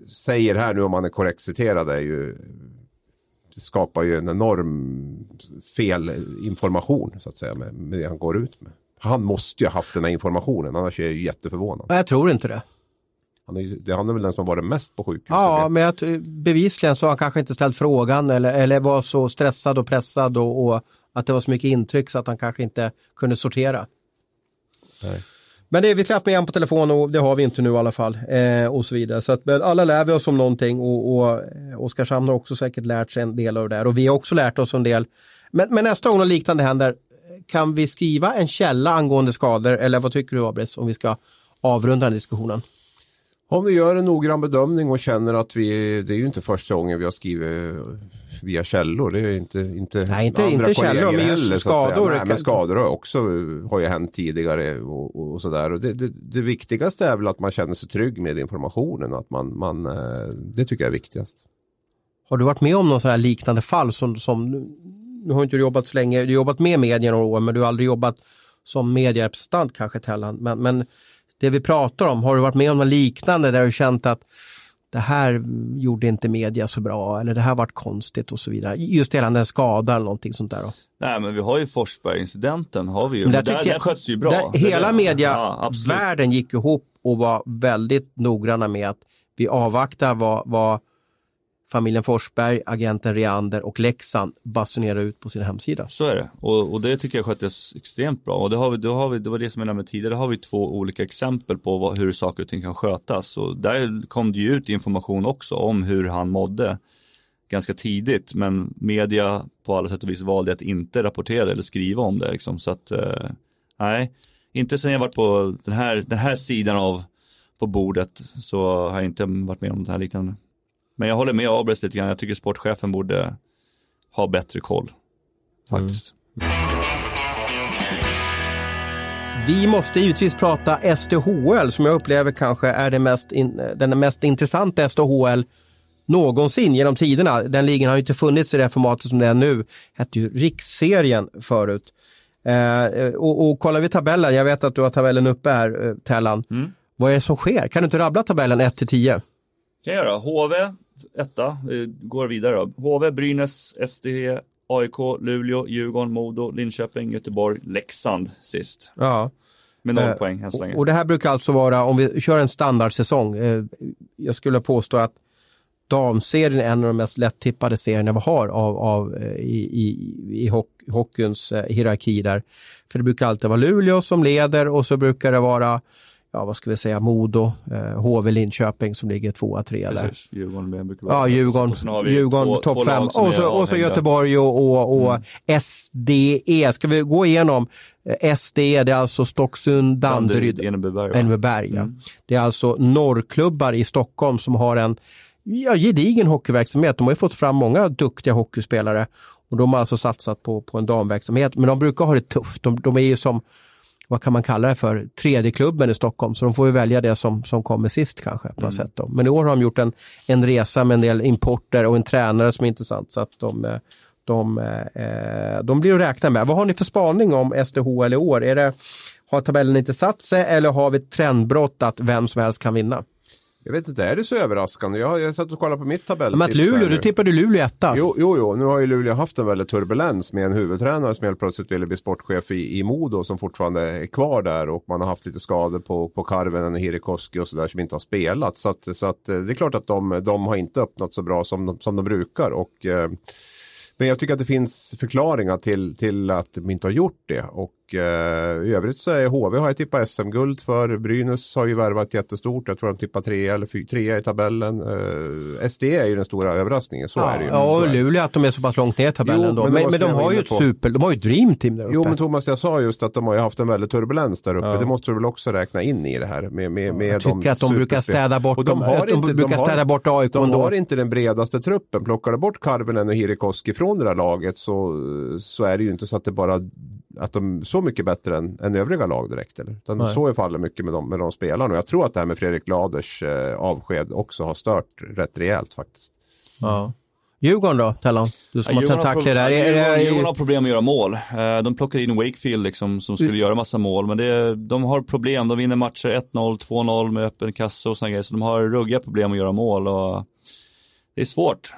säger här nu om man är korrekt citerad är ju skapar ju en enorm fel information så att säga med, med det han går ut med. Han måste ju ha haft den här informationen, annars är jag ju jätteförvånad. Jag tror inte det. Han är, det, han är väl den som har varit mest på sjukhus. Ja, men jag, bevisligen så har han kanske inte ställt frågan eller, eller var så stressad och pressad och, och, att det var så mycket intryck så att han kanske inte kunde sortera. Nej. Men det, vi släpper med igen på telefon och det har vi inte nu i alla fall. Eh, och så vidare. Så att, alla lär vi oss om någonting och, och eh, Oskarshamn har också säkert lärt sig en del av det där och vi har också lärt oss en del. Men, men nästa gång något liknande händer, kan vi skriva en källa angående skador eller vad tycker du Abris om vi ska avrunda den diskussionen? Om vi gör en noggrann bedömning och känner att vi, det är ju inte första gången vi har skrivit via källor. Det är inte, inte Nej, inte, andra inte källor, men just heller, skador. Nej, men skador har också har ju hänt tidigare och, och sådär. Och det, det, det viktigaste är väl att man känner sig trygg med informationen. Att man, man, eh, det tycker jag är viktigast. Har du varit med om någon sån här liknande fall som, som nu har inte du jobbat så länge, du har jobbat med media några år men du har aldrig jobbat som medierepresentant kanske Tellan. Men, men det vi pratar om, har du varit med om något liknande där du känt att det här gjorde inte media så bra eller det här vart konstigt och så vidare. Just gällande en skada eller någonting sånt där. Då. Nej men vi har ju Forsberg-incidenten har vi ju. Men Men där där, sköts ju bra. Där, hela Ja, mediavärlden gick ihop och var väldigt noggranna med att vi avvaktar vad, vad familjen Forsberg, agenten Reander och Leksand basunerar ut på sin hemsida. Så är det. Och, och det tycker jag sköttes extremt bra. Och det, har vi, det, har vi, det var det som jag nämnde tidigare, har vi två olika exempel på vad, hur saker och ting kan skötas. Och där kom det ju ut information också om hur han mådde ganska tidigt. Men media på alla sätt och vis valde att inte rapportera eller skriva om det. Liksom. Så att, eh, nej, inte sen jag varit på den här, den här sidan av på bordet så har jag inte varit med om det här liknande. Men jag håller med Abres lite grann. Jag tycker sportchefen borde ha bättre koll. Faktiskt. Vi måste givetvis prata SDHL som jag upplever kanske är mest in, den mest intressanta SDHL någonsin genom tiderna. Den ligan har ju inte funnits i det formatet som det är nu. hette ju Riksserien förut. Eh, och, och kollar vi tabellen, jag vet att du har tabellen uppe här, eh, Tellan. Mm. Vad är det som sker? Kan du inte rabbla tabellen 1 till 10? kan jag göra. HV, etta, eh, går vidare då. HV, Brynäs, SD, AIK, Luleå, Djurgården, Modo, Linköping, Göteborg, Leksand sist. Ja. Med noll Eh, poäng än så länge. Och, det här brukar alltså vara, om vi kör en standardsäsong, eh, jag skulle påstå att damserien är en av de mest lättippade serierna vi har av, av, eh, i, i, i hock, hockeyns eh, hierarki där. För det brukar alltid vara Luleå som leder och så brukar det vara, ja vad ska vi säga, Modo, eh, HV Linköping som ligger tvåa, trea där. Precis, Djurgården Ja, Djurgården, Djurgården topp fem och så, och så. Mm. Göteborg och, och, och SDE. Ska vi gå igenom? Eh, SDE, det är alltså Stocksund, Danderyd? Enebyberg. Ja. Mm. Det är alltså norrklubbar i Stockholm som har en ja, gedigen hockeyverksamhet. De har ju fått fram många duktiga hockeyspelare och de har alltså satsat på, på en damverksamhet. Men de brukar ha det tufft. De, de är ju som, vad kan man kalla det för, tredje klubben i Stockholm. Så de får ju välja det som, som kommer sist kanske på något sätt. Då. Men i år har de gjort en, en resa med en del importer och en tränare som är intressant. Så att de, eh, de, eh, de blir att räkna med. Vad har ni för spaning om SDHL i år? Är det, har tabellen inte satt sig eller har vi ett trendbrott att vem som helst kan vinna? Jag vet inte, är det så överraskande? Jag, jag satt och kollade på mitt tabell. Men att Luleå, du tippade Luleå etta. Jo, jo, jo, nu har ju Luleå haft en väldigt turbulens med en huvudtränare som helt plötsligt ville bli sportchef i, i Modo som fortfarande är kvar där och man har haft lite skador på, på Karvenen och Hirikoski och sådär som inte har spelat. Så, att, så att, eh, det är klart att de, de har inte öppnat så bra som de, som de brukar. Och, eh, men jag tycker att det finns förklaringar till, till att de inte har gjort det. Och eh, i övrigt så är HV har jag tippat SM-guld för. Brynäs har ju värvat jättestort. Jag tror de tippar trea eller fy- trea i tabellen. Eh, SD är ju den stora överraskningen. Så ja, är det ju. ja, Så och. Luleå att de är så pass långt ner i tabellen Jo, då. men Men, de har ju ett super, de har ju ett dreamteam där uppe. Jo men Thomas, jag sa just att de har ju haft en väldigt turbulens där uppe. Ja. Det måste du väl också räkna in i det här. Med, med, med jag tycker att de brukar städa bort Och de har de inte- brukar har- städa bort AIK De ändå. har inte den bredaste truppen. Plockar du bort Karvinen och Hirikoski från det där laget så, så är det ju inte så att det bara att de är så mycket bättre än, än övriga lag direkt. Eller? Utan Nej. så är fallet mycket med de, med de spelarna. Och jag tror att det här med Fredrik Laders eh, avsked också har stört rätt rejält faktiskt. Ja. Djurgården då, Tellan? Du som Ja, har tentakler pro- där. Djurgården, Djurgården har problem att göra mål. Eh, De plockade in Wakefield liksom, som skulle göra massa mål, men det, de har problem. De vinner matcher 1-0, 2-0 med öppen kasse och sådana grejer, så de har ruggiga problem att göra mål. Och det är svårt.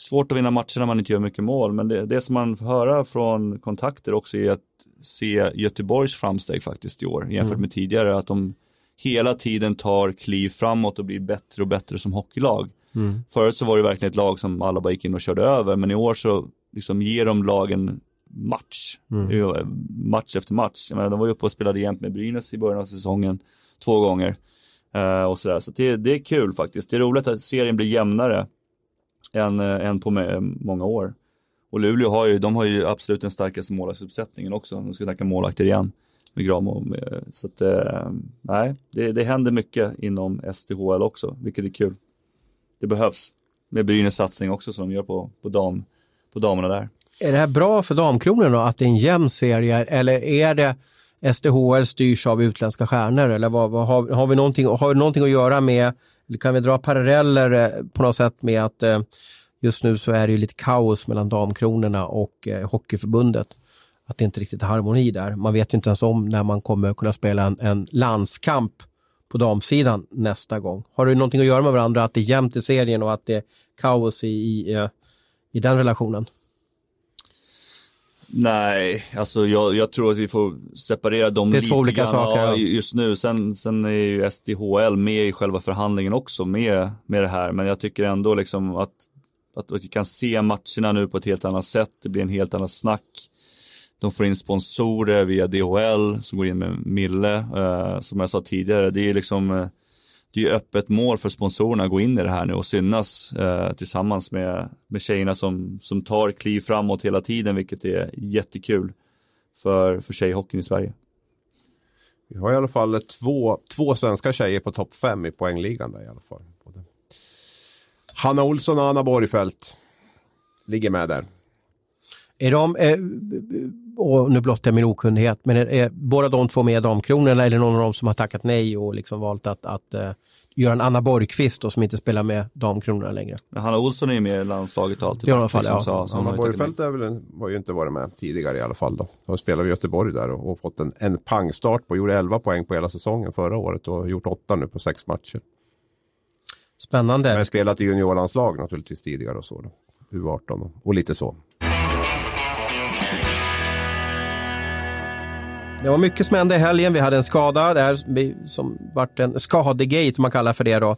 Svårt att vinna matcher när man inte gör mycket mål, men det, det som man får höra från kontakter också är att se Göteborgs framsteg faktiskt i år jämfört med tidigare, att de hela tiden tar kliv framåt och blir bättre och bättre som hockeylag. Mm. Förut så var det verkligen ett lag som alla bara gick in och körde över, men i år så liksom ger de lagen match. Mm. Match efter match. Jag menar, de var ju uppe och spelade jämt med Brynäs i början av säsongen två gånger. Eh, och sådär. Så det, det är kul faktiskt. Det är roligt att serien blir jämnare än, än eh, på många år. Och Luleå har ju, de har ju absolut den starkaste målvaktsuppsättningen också, om vi ska snacka målvakter igen. med Gramo. Eh, så att, eh, nej, det, det händer mycket inom SDHL också, vilket är kul. Det behövs med Brynäs satsning också som de gör på, på, dam, på damerna där. Är det här bra för Damkronorna då, att det är en jämn serie eller är det SDHL styrs av utländska stjärnor eller vad, vad, har, har, vi någonting, har vi någonting att göra med, kan vi dra paralleller eh, på något sätt med att eh, just nu så är det ju lite kaos mellan Damkronorna och eh, Hockeyförbundet. Att det inte riktigt är harmoni där. Man vet ju inte ens om när man kommer kunna spela en, en landskamp på damsidan nästa gång. Har du någonting att göra med varandra, att det är jämnt i serien och att det är kaos i, i, i den relationen? Nej, alltså jag, jag, tror att vi får separera dem lite Det är två olika grann. saker. Ja, just nu. Sen, sen är ju SDHL med i själva förhandlingen också med, med det här. Men jag tycker ändå liksom att, att vi kan se matcherna nu på ett helt annat sätt. Det blir en helt annat snack. De får in sponsorer via DHL som går in med Mille. Uh, som jag sa tidigare, det är liksom uh, det är öppet mål för sponsorerna att gå in i det här nu och synas eh, tillsammans med, med tjejerna som, som tar kliv framåt hela tiden, vilket är jättekul för, för tjejhockeyn i Sverige. Vi har i alla fall två, två svenska tjejer på topp fem i poängligan där i alla fall. Både Hanna Olsson och Anna Borgfeldt ligger med där. Är de, eh, och nu blottar jag min okunnighet, men är, är båda de två med Damkronorna eller någon av dem som har tackat nej och liksom valt att, att uh, göra en Anna Borgqvist då, som inte spelar med Damkronorna längre? Men Hanna Olsson är ju med i landslaget och alltid. I alla fall, liksom, ja. sa, som Anna Borgfeldt har ju inte varit med tidigare i alla fall. Då. Hon spelade i Göteborg där och, och fått en, en pangstart på, gjorde 11 poäng på hela säsongen förra året och gjort 8 nu på sex matcher. Spännande. Men spelat i juniorlandslag naturligtvis tidigare och så. Då. U18 och, och lite så. Det var mycket som hände i helgen. Vi hade en skada där som vart en skadegate, man kallar för det då,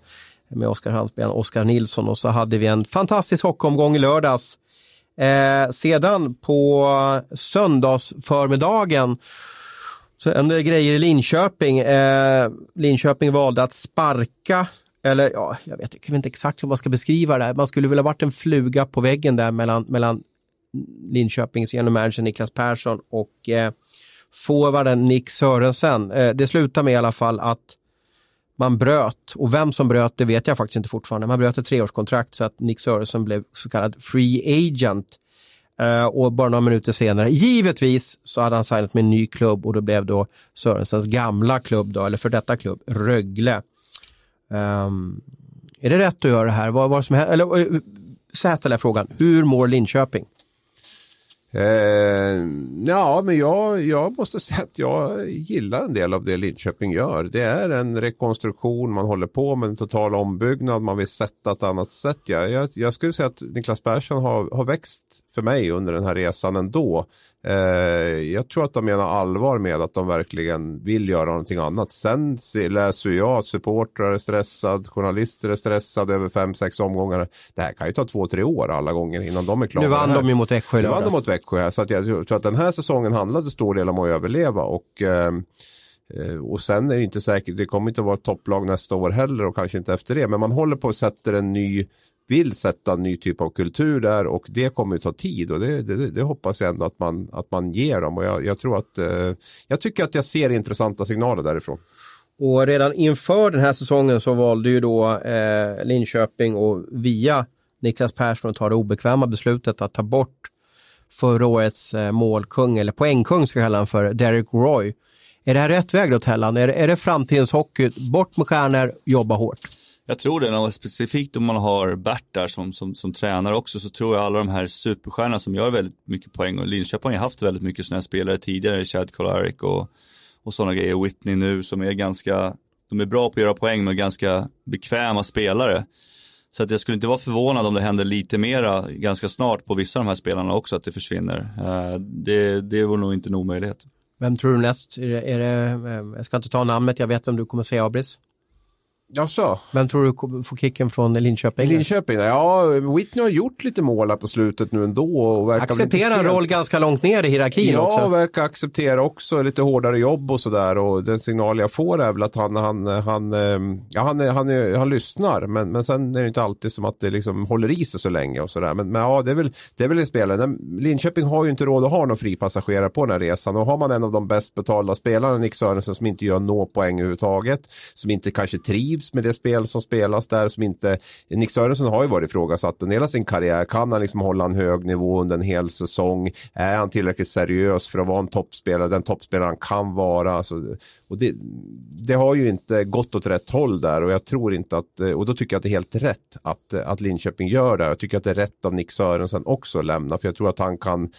med Oskar Hansben och Oskar Nilsson och så hade vi en fantastisk hockeyomgång i lördags. Eh, sedan på söndagsförmiddagen så hände grejer i Linköping. Eh, Linköping valde att sparka eller ja, jag vet, jag vet inte exakt hur man ska beskriva det. Man skulle vilja varit en fluga på väggen där mellan, mellan Linköpings general manager Niklas Persson och eh, forwarden Nick Sörensen. Eh, det slutar med i alla fall att man bröt, och vem som bröt det vet jag faktiskt inte fortfarande. Man bröt ett treårskontrakt så att Nick Sörensen blev så kallad free agent. Eh, och bara några minuter senare, givetvis, så hade han signat med en ny klubb och då blev då Sörensens gamla klubb, då, eller för detta klubb, Rögle. Um, är det rätt att göra det här? Vad, vad som eller, eh, så här ställer jag frågan, hur mår Linköping? Eh, ja, men jag, jag måste säga att jag gillar en del av det Linköping gör. Det är en rekonstruktion, man håller på med en total ombyggnad, man vill sätta ett annat sätt. Jag, jag, jag skulle säga att Niklas Persson har, har växt för mig under den här resan ändå. Eh, jag tror att de menar allvar med att de verkligen vill göra någonting annat. Sen läser jag att supportrar är stressade, journalister är stressade över fem, sex omgångar. Det här kan ju ta två, tre år alla gånger innan de är klara. Nu vann de ju mot Växjö Nu vann de mot Växjö, så att jag tror att den här säsongen handlade stor del om att överleva. Och, eh, och sen är det inte säkert, det kommer inte att vara ett topplag nästa år heller och kanske inte efter det. Men man håller på att sätta en ny vill sätta en ny typ av kultur där och det kommer att ta tid och det, det, det hoppas jag ändå att man, att man ger dem och jag, jag tror att eh, jag tycker att jag ser intressanta signaler därifrån. Och redan inför den här säsongen så valde ju då eh, Linköping och via Niklas Persson att ta det obekväma beslutet att ta bort förra årets eh, målkung eller poängkung ska jag kalla honom för, Derek Roy. Är det här rätt väg då Tellan? Är, är det framtidens hockey? Bort med stjärnor, jobba hårt? Jag tror det, och specifikt om man har Bert där som, som, som tränare också, så tror jag alla de här superstjärnorna som gör väldigt mycket poäng, och Linköping har haft väldigt mycket sådana här spelare tidigare, Chad Kolarik och, och sådana grejer, Whitney nu som är ganska, de är bra på att göra poäng men ganska bekväma spelare. Så att jag skulle inte vara förvånad om det händer lite mera ganska snart på vissa av de här spelarna också, att det försvinner. Eh, det, det vore nog inte en omöjlighet. Vem tror du näst? Är det, är det, eh, jag ska inte ta namnet, jag vet vem du kommer säga Abris. Jaså? Vem tror du kommer få kicken från Linköping? Linköping, ja Whitney har gjort lite mål på slutet nu ändå. Och verkar Acceptera en roll ganska långt ner i hierarkin Ja, också. verkar acceptera också lite hårdare jobb och sådär och den signal jag får är väl att han, han, han, ehm, ja, han, han, är- han lyssnar men, men sen är det inte alltid som att det liksom håller i sig så länge och sådär. Men, men ja, det är väl, det är väl en spelare. Linköping har ju inte råd att ha någon fripassagerare på den här resan och har man en av de bäst betalda spelarna, Nick Sörensen, som inte gör nå poäng överhuvudtaget, som inte kanske trivs med det spel som spelas där, som inte, Nick Sörensen har ju varit ifrågasatt under hela sin karriär, kan han liksom hålla en hög nivå under en hel säsong, är han tillräckligt seriös för att vara en toppspelare, den toppspelare han kan vara, alltså, och det, det har ju inte gått åt rätt håll där och jag tror inte att, och då tycker jag att det är helt rätt att, att Linköping gör det. Jag tycker att det är rätt av Nick Sörensen också att lämna, för jag tror att han kan,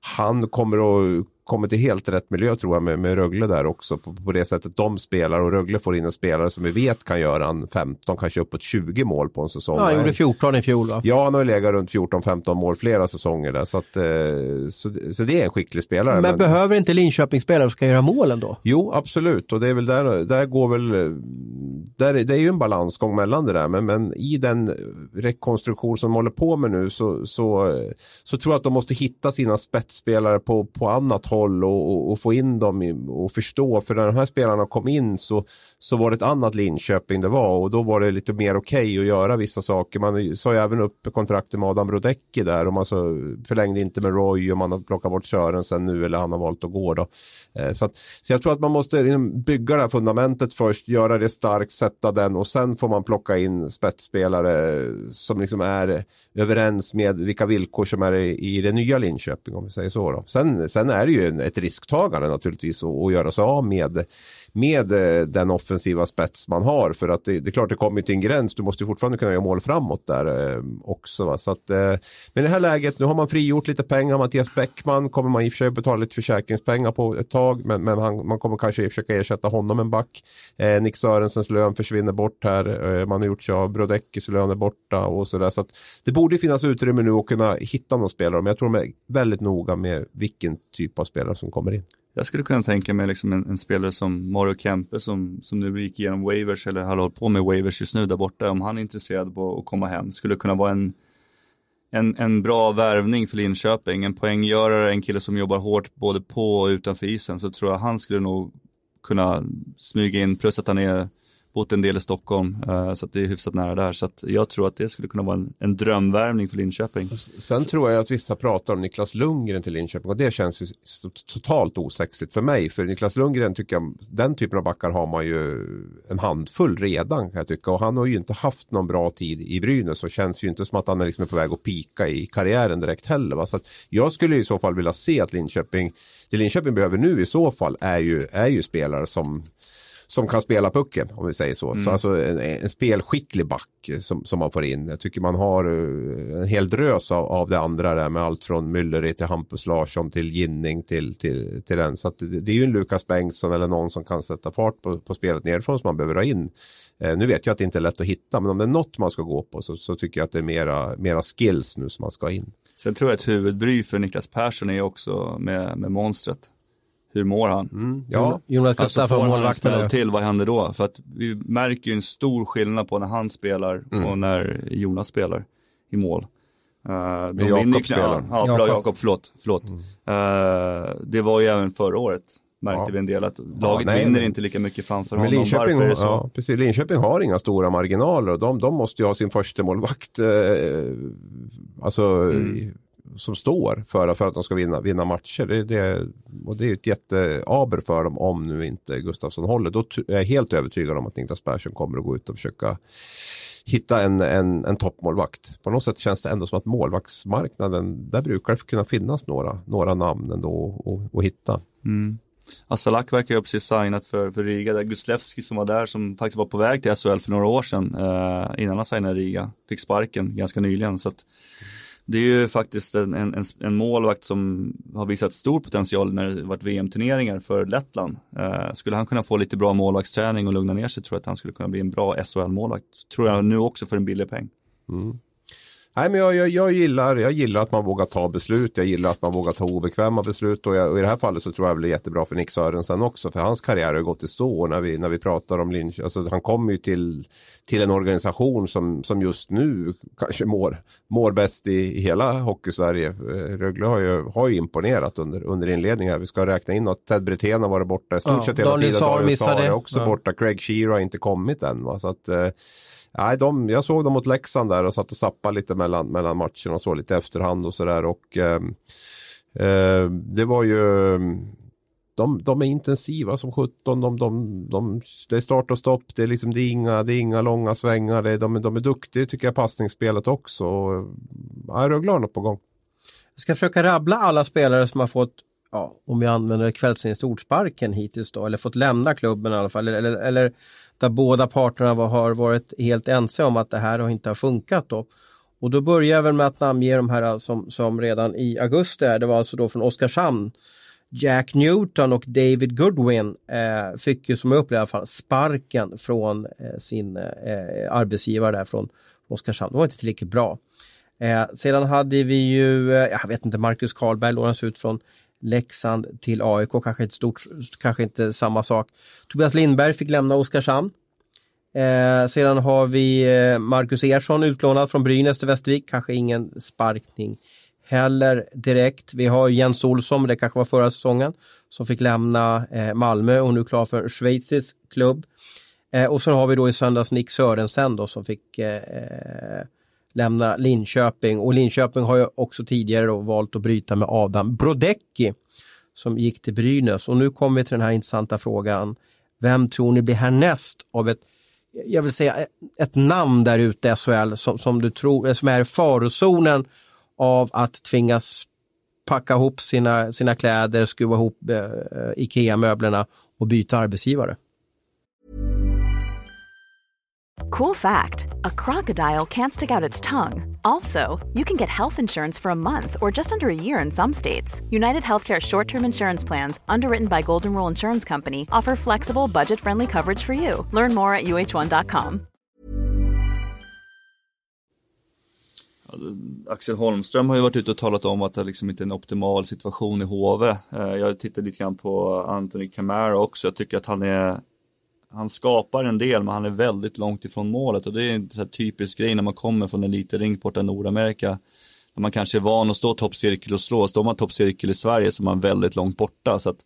han kommer att kommer till helt rätt miljö tror jag med, med Rögle där också på, på det sättet de spelar och Rögle får in en spelare som vi vet kan göra en 15, kanske uppåt 20 mål på en säsong. Ja, han gjorde 14 i fjol va? Ja, han har legat runt 14-15 mål flera säsonger där så, att, eh, så, det- så det är en skicklig spelare. Men behöver inte Linköping spelare som ska göra målen då? Jo, absolut. Och det är väl där, där går väl, där, är- det är ju en balansgång mellan det där. Men, men i den rekonstruktion som de håller på med nu så, så, så tror jag att de måste hitta sina spetsspelare på, på annat håll och, och, och få in dem i, och förstå. För när de här spelarna kom in så, så var det ett annat Linköping det var och då var det lite mer okej att göra vissa saker. Man sa ju även upp kontraktet med Adam Brodecki där och man så förlängde inte med Roy och man har plockat bort Sörensen nu eller han har valt att gå då. Eh, så, att, så jag tror att man måste liksom bygga det här fundamentet först, göra det starkt, sätta den och sen får man plocka in spetsspelare som liksom är överens med vilka villkor som är i, i det nya Linköping om vi säger så. Då. Sen, sen är det ju ett risktagande naturligtvis att göra sig av med, med eh, den offensiva spets man har för att det, det är klart det kommer till en gräns, du måste ju fortfarande kunna göra mål framåt där eh, också. Va? Så att, eh, men i det här läget, nu har man frigjort lite pengar, Mattias Bäckman kommer man i och för sig betala lite försäkringspengar på ett tag, men, men han, man kommer kanske försöka ersätta honom en back. Eh, Nick Sörensens lön försvinner bort här, eh, man har gjort sig av Brodekis lön är borta och sådär. Så att det borde finnas utrymme nu att kunna hitta någon spelare, men jag tror de är väldigt noga med vilken typ av spelare som kommer in. Jag skulle kunna tänka mig liksom en, en spelare som Mario Kempe som, som nu gick igenom waivers eller har hållit på med waivers just nu där borta. Om han är intresserad på att komma hem skulle kunna vara en, en, en bra värvning för Linköping. En poänggörare, en kille som jobbar hårt både på och utanför isen. Så tror jag han skulle nog kunna smyga in plus att han är bott en del i Stockholm eh, så att det är hyfsat nära där. Så jag tror att det skulle kunna vara en, en drömvärvning för Linköping. Sen tror jag att vissa pratar om Niklas Lundgren till Linköping och det känns ju så totalt osexigt för mig. För Niklas Lundgren tycker jag, den typen av backar har man ju en handfull redan kan jag tycka. Och han har ju inte haft någon bra tid i Brynäs och känns ju inte som att han är liksom på väg att pika i karriären direkt heller. Va? Så jag skulle i så fall vilja se att Linköping, det Linköping behöver nu i så fall är ju, är ju spelare som som kan spela pucken om vi säger så. Så alltså en, en spelskicklig back som, som man får in. Jag tycker man har eh, en hel drös av, av det andra där med allt från Mülleri till Hampus Larsson till Ginning till, till, till den. Så det är ju en Lukas Bengtsson eller någon som kan sätta fart på, på spelet nerifrån som man behöver ha in. Eh, nu vet jag att det inte är lätt att hitta men om det är något man ska gå på så, så tycker jag att det är mera, mera skills nu som man ska ha in. Sen tror jag att huvudbry för Niklas Persson är också med, med monstret. Hur mår han? Ja, Jonas Alltså Gustafsson, får han till, vad händer då? För att vi märker ju en stor skillnad på när han spelar Mm. och när Jonas spelar i mål. Uh, de Jakob spelar. Mm. Ja, bra Jakob. Jakob, förlåt. förlåt. Eh, det var ju även förra året, märkte Ja. vi en del, att laget nej, vinner inte lika mycket framför Men honom. Linköping, Varför är det så? ja, precis, Linköping har inga stora marginaler och de, de måste ju ha sin första målvakt eh, alltså, Mm som står för, för att de ska vinna, vinna matcher. Det, det, och det är ett jätteaber för dem om nu inte Gustafsson håller. Då är jag helt övertygad om att Niklas Persson kommer att gå ut och försöka hitta en, en, en toppmålvakt. På något sätt känns det ändå som att målvaktsmarknaden, där brukar det kunna finnas några, några namn ändå att- hitta. Mm. Asalak verkar ju ha precis signat för, för Riga. Där Guslevski som var där som faktiskt var på väg till SHL för några år sedan eh, innan han signade Riga. Fick sparken ganska nyligen. Så att det är ju faktiskt en, en, en, målvakt som har visat stor potential när det varit VM-turneringar för Lettland. Eh, skulle han kunna få lite bra målvaktsträning och lugna ner sig tror jag att han skulle kunna bli en bra SHL-målvakt. Tror jag nu också för en billig peng. Mm. Nej, men jag, jag, jag, gillar, jag gillar att man vågar ta beslut. Jag gillar att man vågar ta obekväma beslut. Och, jag, och i det här fallet så tror jag det blir jättebra för Nick Sörensen också. För hans karriär har gått i stå. När vi, när vi pratar om Linköping. Alltså, han kommer ju till, till en organisation som, som just nu kanske mår, mår bäst i, i hela Hockeysverige. Eh, Rögle har ju, har ju imponerat under, under inledningen. Här. Vi ska räkna in att Ted Brithén har varit borta i stort Ja, sett hela Daniel tiden. Daniel. Saar är också Ja. borta. Craig Shearer har inte kommit än. Va? Så att, eh, Nej, de, jag såg dem mot Leksand där och satt och zappade lite mellan, mellan matcherna och så lite efterhand och sådär. Och ehm, eh, det var ju de, de är intensiva som 17. De, de, de, det är start och stopp. Det är, liksom, det är, inga, det är inga långa svängar. Det är, de, de är duktiga tycker jag passningsspelet också. Ja, Rögle har något på gång. Jag ska försöka rabbla alla spelare som har fått, ja, om vi använder kvällstidningens ordsparken hittills då, eller fått lämna klubben i alla fall, eller, eller, eller där båda parterna var, har varit helt ense om att det här har inte har funkat då. Och då börjar jag väl med att namnge de här alltså, som, som redan i augusti, det var alltså då från Oskarshamn, Jack Newton och David Goodwin eh, fick ju som jag upplevde i alla fall sparken från eh, sin eh, eh, arbetsgivare där från Oskarshamn. Det var inte tillräckligt bra. Eh, sedan hade vi ju, eh, jag vet inte, Marcus Karlberg lånas ut från Leksand till AIK, kanske inte, stort, kanske inte samma sak. Tobias Lindberg fick lämna Oskarshamn. Eh, sedan har vi eh, Marcus Ersson utlånad från Brynäs till Västervik, kanske ingen sparkning heller direkt. Vi har Jens Olsson, det kanske var förra säsongen, som fick lämna eh, Malmö och nu klar för en schweizisk klubb. Eh, och så har vi då i söndags Nick Sörensen då som fick eh, eh lämna Linköping och Linköping har ju också tidigare då valt att bryta med Adam Brodecki som gick till Brynäs och nu kommer vi till den här intressanta frågan. Vem tror ni blir härnäst av ett jag vill säga ett namn där ute i SHL som, som du tror, eh, som är i farozonen av att tvingas packa ihop sina, sina kläder, skruva ihop eh, eh IKEA-möblerna och byta arbetsgivare. Cool fact a crocodile can't stick out its tongue. Also, you can get health insurance for a month or just under a year in some states. United Healthcare short term insurance plans, underwritten by Golden Rule Insurance Company, offer flexible, budget friendly coverage for you. Learn more at uh1.com. Axel Holmström har ju varit ute och talat om att det liksom inte är en optimal situation i HV. Eh, Jag tittar lite grann på Anthony Camara också. Jag tycker att han är han skapar en del men han är väldigt långt ifrån målet och det är en så typisk grej när man kommer från en liten rink borta i Nordamerika. När man kanske är van att stå toppcirkel och slå. Står man toppcirkel i Sverige så är man väldigt långt borta. Så att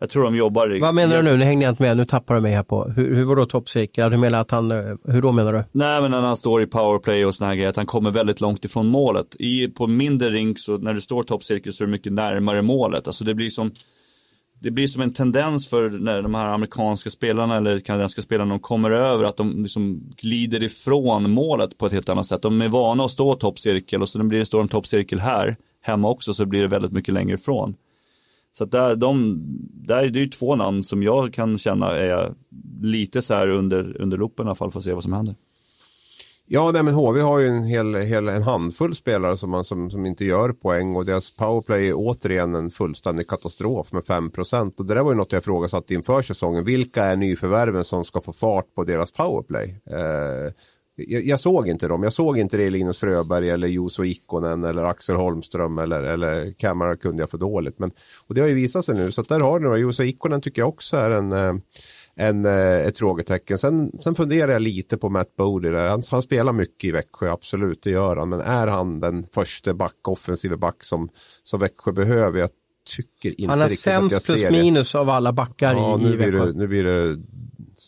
jag tror de jobbar. Vad menar du nu? Nu hängde jag inte med. Nu tappar du mig här på. Hur, hur var då toppcirkel? Du menar att han, eh, hur då menar du? Nej men när han står i powerplay och såna här grejer, att han kommer väldigt långt ifrån målet. I, på mindre rink så när du står toppcirkel så är du mycket närmare målet. Alltså det blir som det blir som en tendens för när de här amerikanska spelarna eller kanadensiska spelarna de kommer över att de liksom glider ifrån målet på ett helt annat sätt. De är vana att stå toppcirkel och så blir det står en toppcirkel här hemma också så blir det väldigt mycket längre ifrån. Så att där, de, där är det ju två namn som jag kan känna är lite så här under, under luppen i alla fall för att se vad som händer. Ja, nej, men HV har ju en, hel, hel, en handfull spelare som, man, som, som inte gör poäng och deras powerplay är återigen en fullständig katastrof med 5% Och det där var ju något jag ifrågasatte inför säsongen. Vilka är nyförvärven som ska få fart på deras powerplay? Eh, jag, jag, såg inte dem. Jag såg inte det i Linus Fröberg eller Juuso Ikonen eller Axel Holmström eller, eller Kamara kunde jag för dåligt. Men, och det har ju visat sig nu så att där har ni Juuso Ikonen tycker jag också är en eh, en, eh, ett frågetecken. Sen, sen funderar jag lite på Matt Bodie där. Han, han spelar mycket i Växjö, absolut det gör han. Men är han den första back, offensiva back som, som Växjö behöver? Jag tycker inte Han har riktigt att jag sämst plus minus av alla backar Ja, i, i nu blir, Växjö. det, nu blir det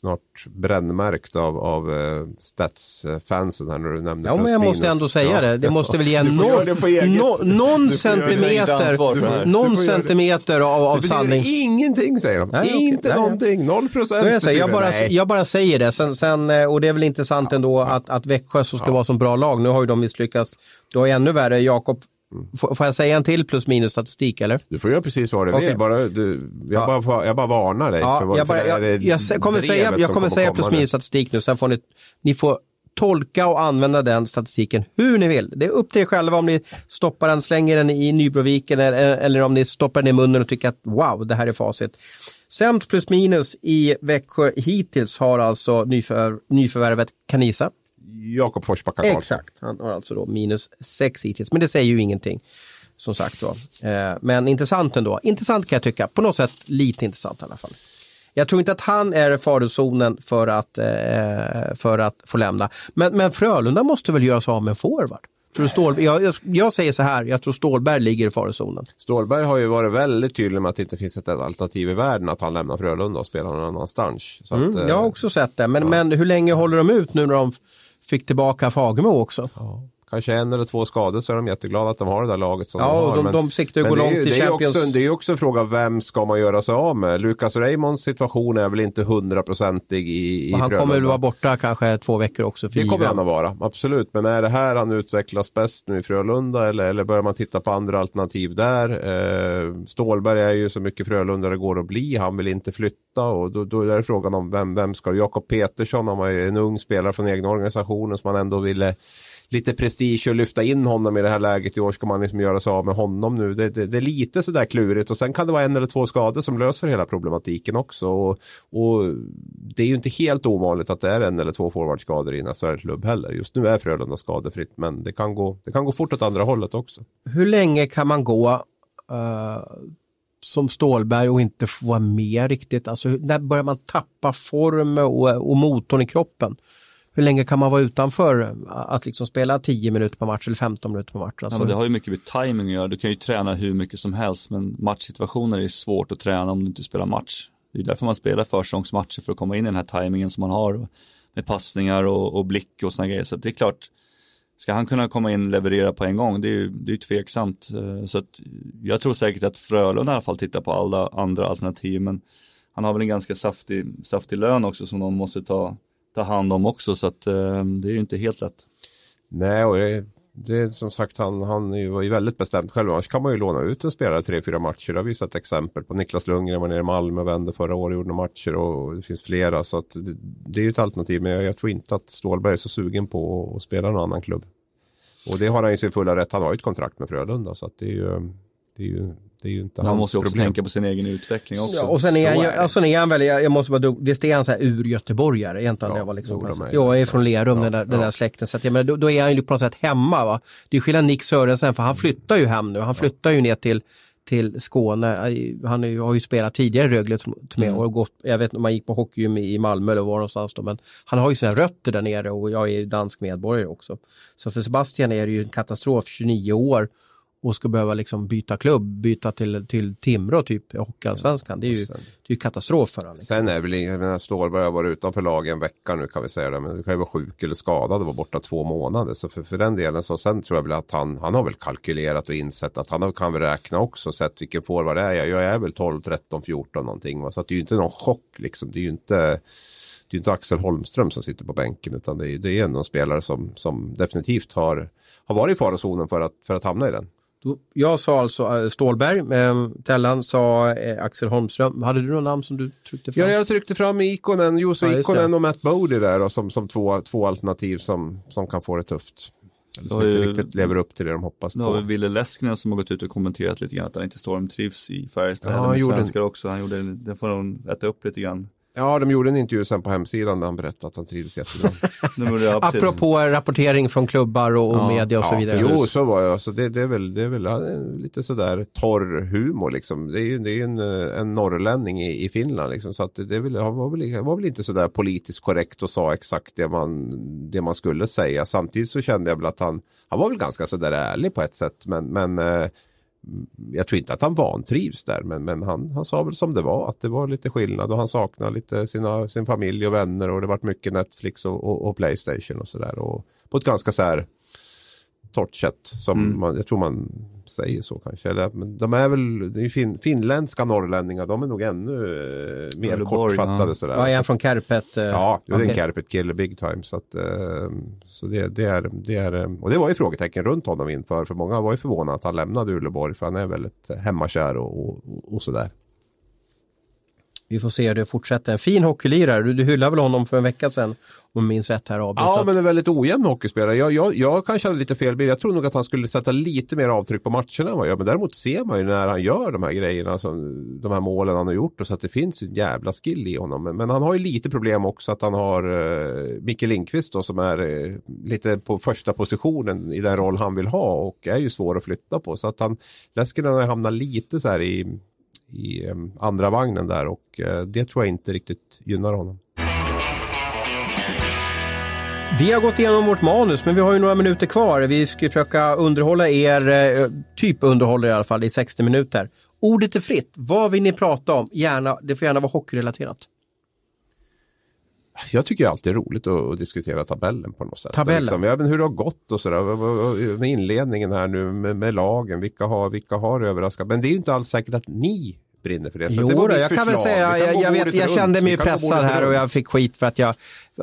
snart brännmärkt av, av uh, Stats-fansen här när du nämnde Ja, men jag måste minus. ändå säga Ja. det. Det måste väl ge någon, nå- någon centimeter, någon centimeter av, av Det sanning. ingenting säger de. Nej, inte Nej, nej. någonting. Noll procent jag, säger, jag, bara, jag bara säger det. Sen, sen, eh, och det är väl intressant ändå att, att Växjö som ska vara som bra lag, nu har ju de misslyckats. Du har ju ännu värre, Jakob, får, jag säga en till plus minus statistik eller? Du får göra precis vad du Okej. vill. Bara, du, jag, Ja. bara, jag bara varnar dig. Ja, jag, bara, jag, jag, jag kommer säga, jag kommer säga plus minus statistik nu, sen får ni, ni får tolka och använda den statistiken hur ni vill. Det är upp till er själva om ni stoppar den, slänger den i Nybroviken eller, eller om ni stoppar den i munnen och tycker att wow, det här är facit. Sämst plus minus i Växjö hittills har alltså nyförvärv, nyförvärvet Kanisa. Jakob Forsbacka Karlsson. Exakt, han har alltså då minus 6 hittills, men det säger ju ingenting. Som sagt var. Eh, men intressant ändå. Intressant kan jag tycka, på något sätt lite intressant i alla fall. Jag tror inte att han är i farozonen för att, eh, för att få lämna. Men, men Frölunda måste väl göra sig av med en forward? Tror du Stål, jag, jag, jag säger så här, jag tror Stålberg ligger i farozonen. Stålberg har ju varit väldigt tydlig med att det inte finns ett alternativ i världen att han lämnar Frölunda och spelar någon annanstans. Så Mm, att, eh, jag har också sett det, men, men hur länge håller de ut nu när de fick tillbaka Fagemo också? ja, kanske en eller två skador så är de jätteglada att de har det där laget som Ja, de har. de- de siktar ju gå långt i Champions- Också, det är ju också en fråga, vem ska man göra sig av med? Lukas Raymonds situation är väl inte hundraprocentig i, i han Frölunda. kommer väl vara borta kanske två veckor också Det kommer han att vara, absolut. Men är det här han utvecklas bäst nu i Frölunda eller, eller börjar man titta på andra alternativ där? Eh, Stålberg är ju så mycket Frölunda det går att bli. Han vill inte flytta och då, då är det frågan om vem, vem ska Jakob Petersson, han var ju en ung spelare från egna organisationen som man ändå ville lite prestige och lyfta in honom i det här läget i år. Ska man liksom göra sig av med honom nu? Det, det, det är lite sådär klurigt och sen kan det vara en eller två skador som löser hela problematiken också. Och, och det är ju inte helt ovanligt att det är en eller två forwardskador i en SHL-klubb heller. Just nu är Frölunda skadefritt men det kan, gå, det kan gå fort åt andra hållet också. Hur länge kan man gå uh som Stålberg och inte få vara med riktigt? Alltså, när börjar man tappa form och, och motorn i kroppen? Hur länge kan man vara utanför eh, att liksom spela 10 minuter per match eller 15 minuter per match? Ja, Alltså, men det har ju mycket med timing att göra. Du kan ju träna hur mycket som helst men matchsituationer är svårt att träna om du inte spelar match. Det är därför man spelar försäsongsmatcher för att komma in i den här timingen som man har med passningar och, och blick och sådana grejer. Så det är klart, ska han kunna komma in och leverera på en gång, det är ju det är tveksamt. Eh, Så att jag tror säkert att Frölunda i alla fall tittar på alla andra alternativ men han har väl en ganska saftig, saftig lön också som de måste ta, ta hand om också så att eh, det är ju inte helt lätt. Nej, och det, är som sagt han, han är ju- var ju väldigt bestämt själv. Annars kan man ju låna ut en spelare tre, fyra matcher. Det har vi sett exempel på. Niklas Lundgren var nere i Malmö och vände förra året och gjorde några matcher och det finns flera. Så att det, det är ju ett alternativ. Men jag, jag tror inte att Stålberg är så sugen på att spela någon annan klubb. Och det har han ju sin fulla rätt. Han har ju ett kontrakt med Frölunda så att det är ju, det är ju, det är ju inte hans måste ju också problem. tänka på sin egen utveckling också. Ja, och sen är, han, är det. sen är han väl, jag, jag måste bara, visst är han så här ur-göteborgare egentligen? Ja, jag var liksom, är- jag är från Lerum, Ja, den, där, den ja. där släkten. Så att, jag menar, då, då är han ju på något sätt hemma. Va? Det är skillnad Nick Sörensen, för han flyttar ju hem nu. Han flyttar ju ner till, till Skåne. Han ju- har ju spelat tidigare i Rögle med och gått, jag vet inte om han gick på hockeygym i i Malmö eller var någonstans då, men han har ju sina rötter där nere och jag är ju dansk medborgare också. Så för Sebastian är det ju en katastrof, 29 år och ska behöva liksom byta klubb, byta till, till Timrå typ, i Hockeyallsvenskan. Det är ju det är katastrof för honom. Liksom. Sen är väl ingen, Stålberg har varit utanför lagen en vecka nu kan vi säga det. Men du kan ju vara sjuk eller skadad och vara borta två månader. Så för, för den delen så sen tror jag väl att han, han har väl kalkylerat och insett att han kan väl räkna också. Sett vilken forward är jag? Jag är väl 12, 13, 14 någonting. Va? Så att det är ju inte någon chock liksom. Det är ju inte, det är inte Axel Holmström som sitter på bänken. Utan det är, det är ändå en spelare som, som definitivt har, har varit i farozonen för att, för att hamna i den. Jag sa alltså eh, Stålberg, eh, Tellan sa eh, Axel Holmström. Hade du något namn som du tryckte fram? Ja, jag tryckte fram Ikonen, Juuso Ja. Ikonen och Matt Bodie där då, som, som två, två alternativ som, som kan få det tufft. Eller som inte riktigt lever upp till det de hoppas Nu har vi på. Ville Leskinen som har gått ut och kommenterat lite grann att han inte stormtrivs i Färjestad Ja, heller han med gjorde en- svenskar också. Han gjorde, det får de äta upp lite grann. Ja, de gjorde en intervju sen på hemsidan där han berättade att han trivdes jättebra. Jag. Apropå rapportering från klubbar och, och Ja, media och så ja, vidare. jo, så var det. Alltså, det, det är väl, det är väl ja, lite sådär torr humor liksom. Det är ju det är en, eh, en norrlänning i, i Finland liksom. Så att det, det är väl, han var väl, var väl inte sådär politiskt korrekt och sa exakt det man, det man skulle säga. Samtidigt så kände jag väl att han, han var väl ganska sådär ärlig på ett sätt. Men, men eh, jag tror inte att han vantrivs där, men, men han, han sa väl som det var, att det var lite skillnad och han saknar lite sina, sin familj och vänner och det varit mycket Netflix och, och, och Playstation och sådär. På ett ganska så här torrt sätt, som man, jag tror man säger så kanske. Eller, men de är väl, det är fin, finländska norrlänningar, de är nog ännu eh, mer Uleåborg, kortfattade ja. sådär. Ja, är han från Kärpet? eh, Ja, det är en. Kärpet-kille big time. Så, att, eh, så det, det, är, det är, eh, och det var ju frågetecken runt honom inför, för många var ju förvånade att han lämnade Uleåborg, för han är väldigt hemmakär och, och, och sådär. Vi får se hur det fortsätter. En fin hockeylirare. Du, du hyllade väl honom för en vecka sedan? Om jag minns rätt här Abel. Ja, men en väldigt ojämn hockeyspelare. Jag, jag, jag kan känna lite fel bild. Jag tror nog att han skulle sätta lite mer avtryck på matcherna än vad jag gör. Men däremot ser man ju när han gör de här grejerna, som, de här målen han har gjort. Och så att det finns en jävla skill i honom. Men, men han har ju lite problem också att han har uh, Micke Lindqvist då, som är uh, lite på första positionen i den roll han vill ha och är ju svår att flytta på. Så att han, Leskinen hamnar lite så här i i ehm, andra vagnen där och eh, det tror jag inte riktigt gynnar honom. Vi har gått igenom vårt manus men vi har ju några minuter kvar. Vi ska försöka underhålla er, eh, typ underhålla i alla fall i 60 minuter. Ordet är fritt. Vad vill ni prata om? Gärna, det får gärna vara hockeyrelaterat. Jag tycker alltid det är roligt att, att diskutera tabellen på något sätt. Tabellen? Liksom, ja, men hur det har gått och sådär. Med inledningen här nu med, med lagen. Vilka har, vilka har överraskat? Men det är ju inte alls säkert att ni brinner för det. Så jo, det var då, mitt jag kan väl förslag. säga, jag, jag, vet, jag runt. kände mig pressad här och jag fick skit för att jag,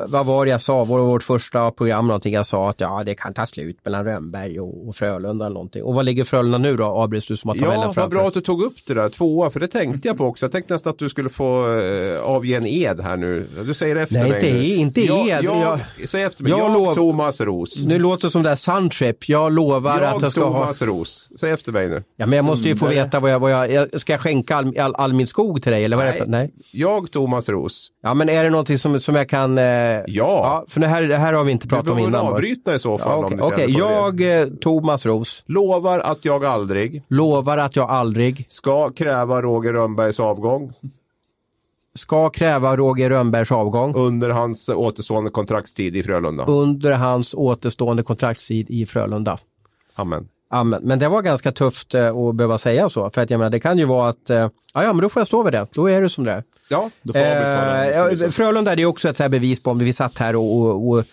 vad var det jag sa, det vårt första program någonting jag sa att ja det kan ta slut mellan Rönnberg och, och Frölunda eller någonting. Och vad ligger Frölunda nu då, Abris, du som har tabellen Ja, vad bra att du tog upp det där, tvåa, för det tänkte jag på också. Jag tänkte nästan att du skulle få eh, avge en ed här nu. Du säger efter Nej, mig inte nu. e- inte jag, ed. Jag, Jag- säg efter mig, jag jag, lov- Thomas Ros. Nu låter det som det här Suntrip, jag lovar jag, att jag ska ha... Thomas Ros. Säg efter mig nu. Ja, men jag måste ju få veta vad jag, vad jag, ska jag skänka all, all, all min skog till dig eller vad är det? Nej. Jag, Thomas Ros. Ja men är det någonting som, som jag kan... Eh... Ja. För det här, det här har vi inte Du pratat om behöver innan. va? avbryta i så fall. Ja, Okej, du för det. jag, eh, Thomas Ros, Lovar att jag aldrig lovar att jag aldrig ska kräva Roger Rönnbergs avgång ska kräva Roger Rönnbergs avgång under hans återstående kontraktstid i Frölunda. under hans återstående kontraktstid i Frölunda. Amen. Amen. Men det var ganska tufft eh, att behöva säga så. För att jag menar, det kan ju vara att, eh, ja, ja men då får jag stå vid det. Då är det som det är. Ja, Då får Eh, Frölunda är det också ett så här bevis på, om vi satt här och, och, och,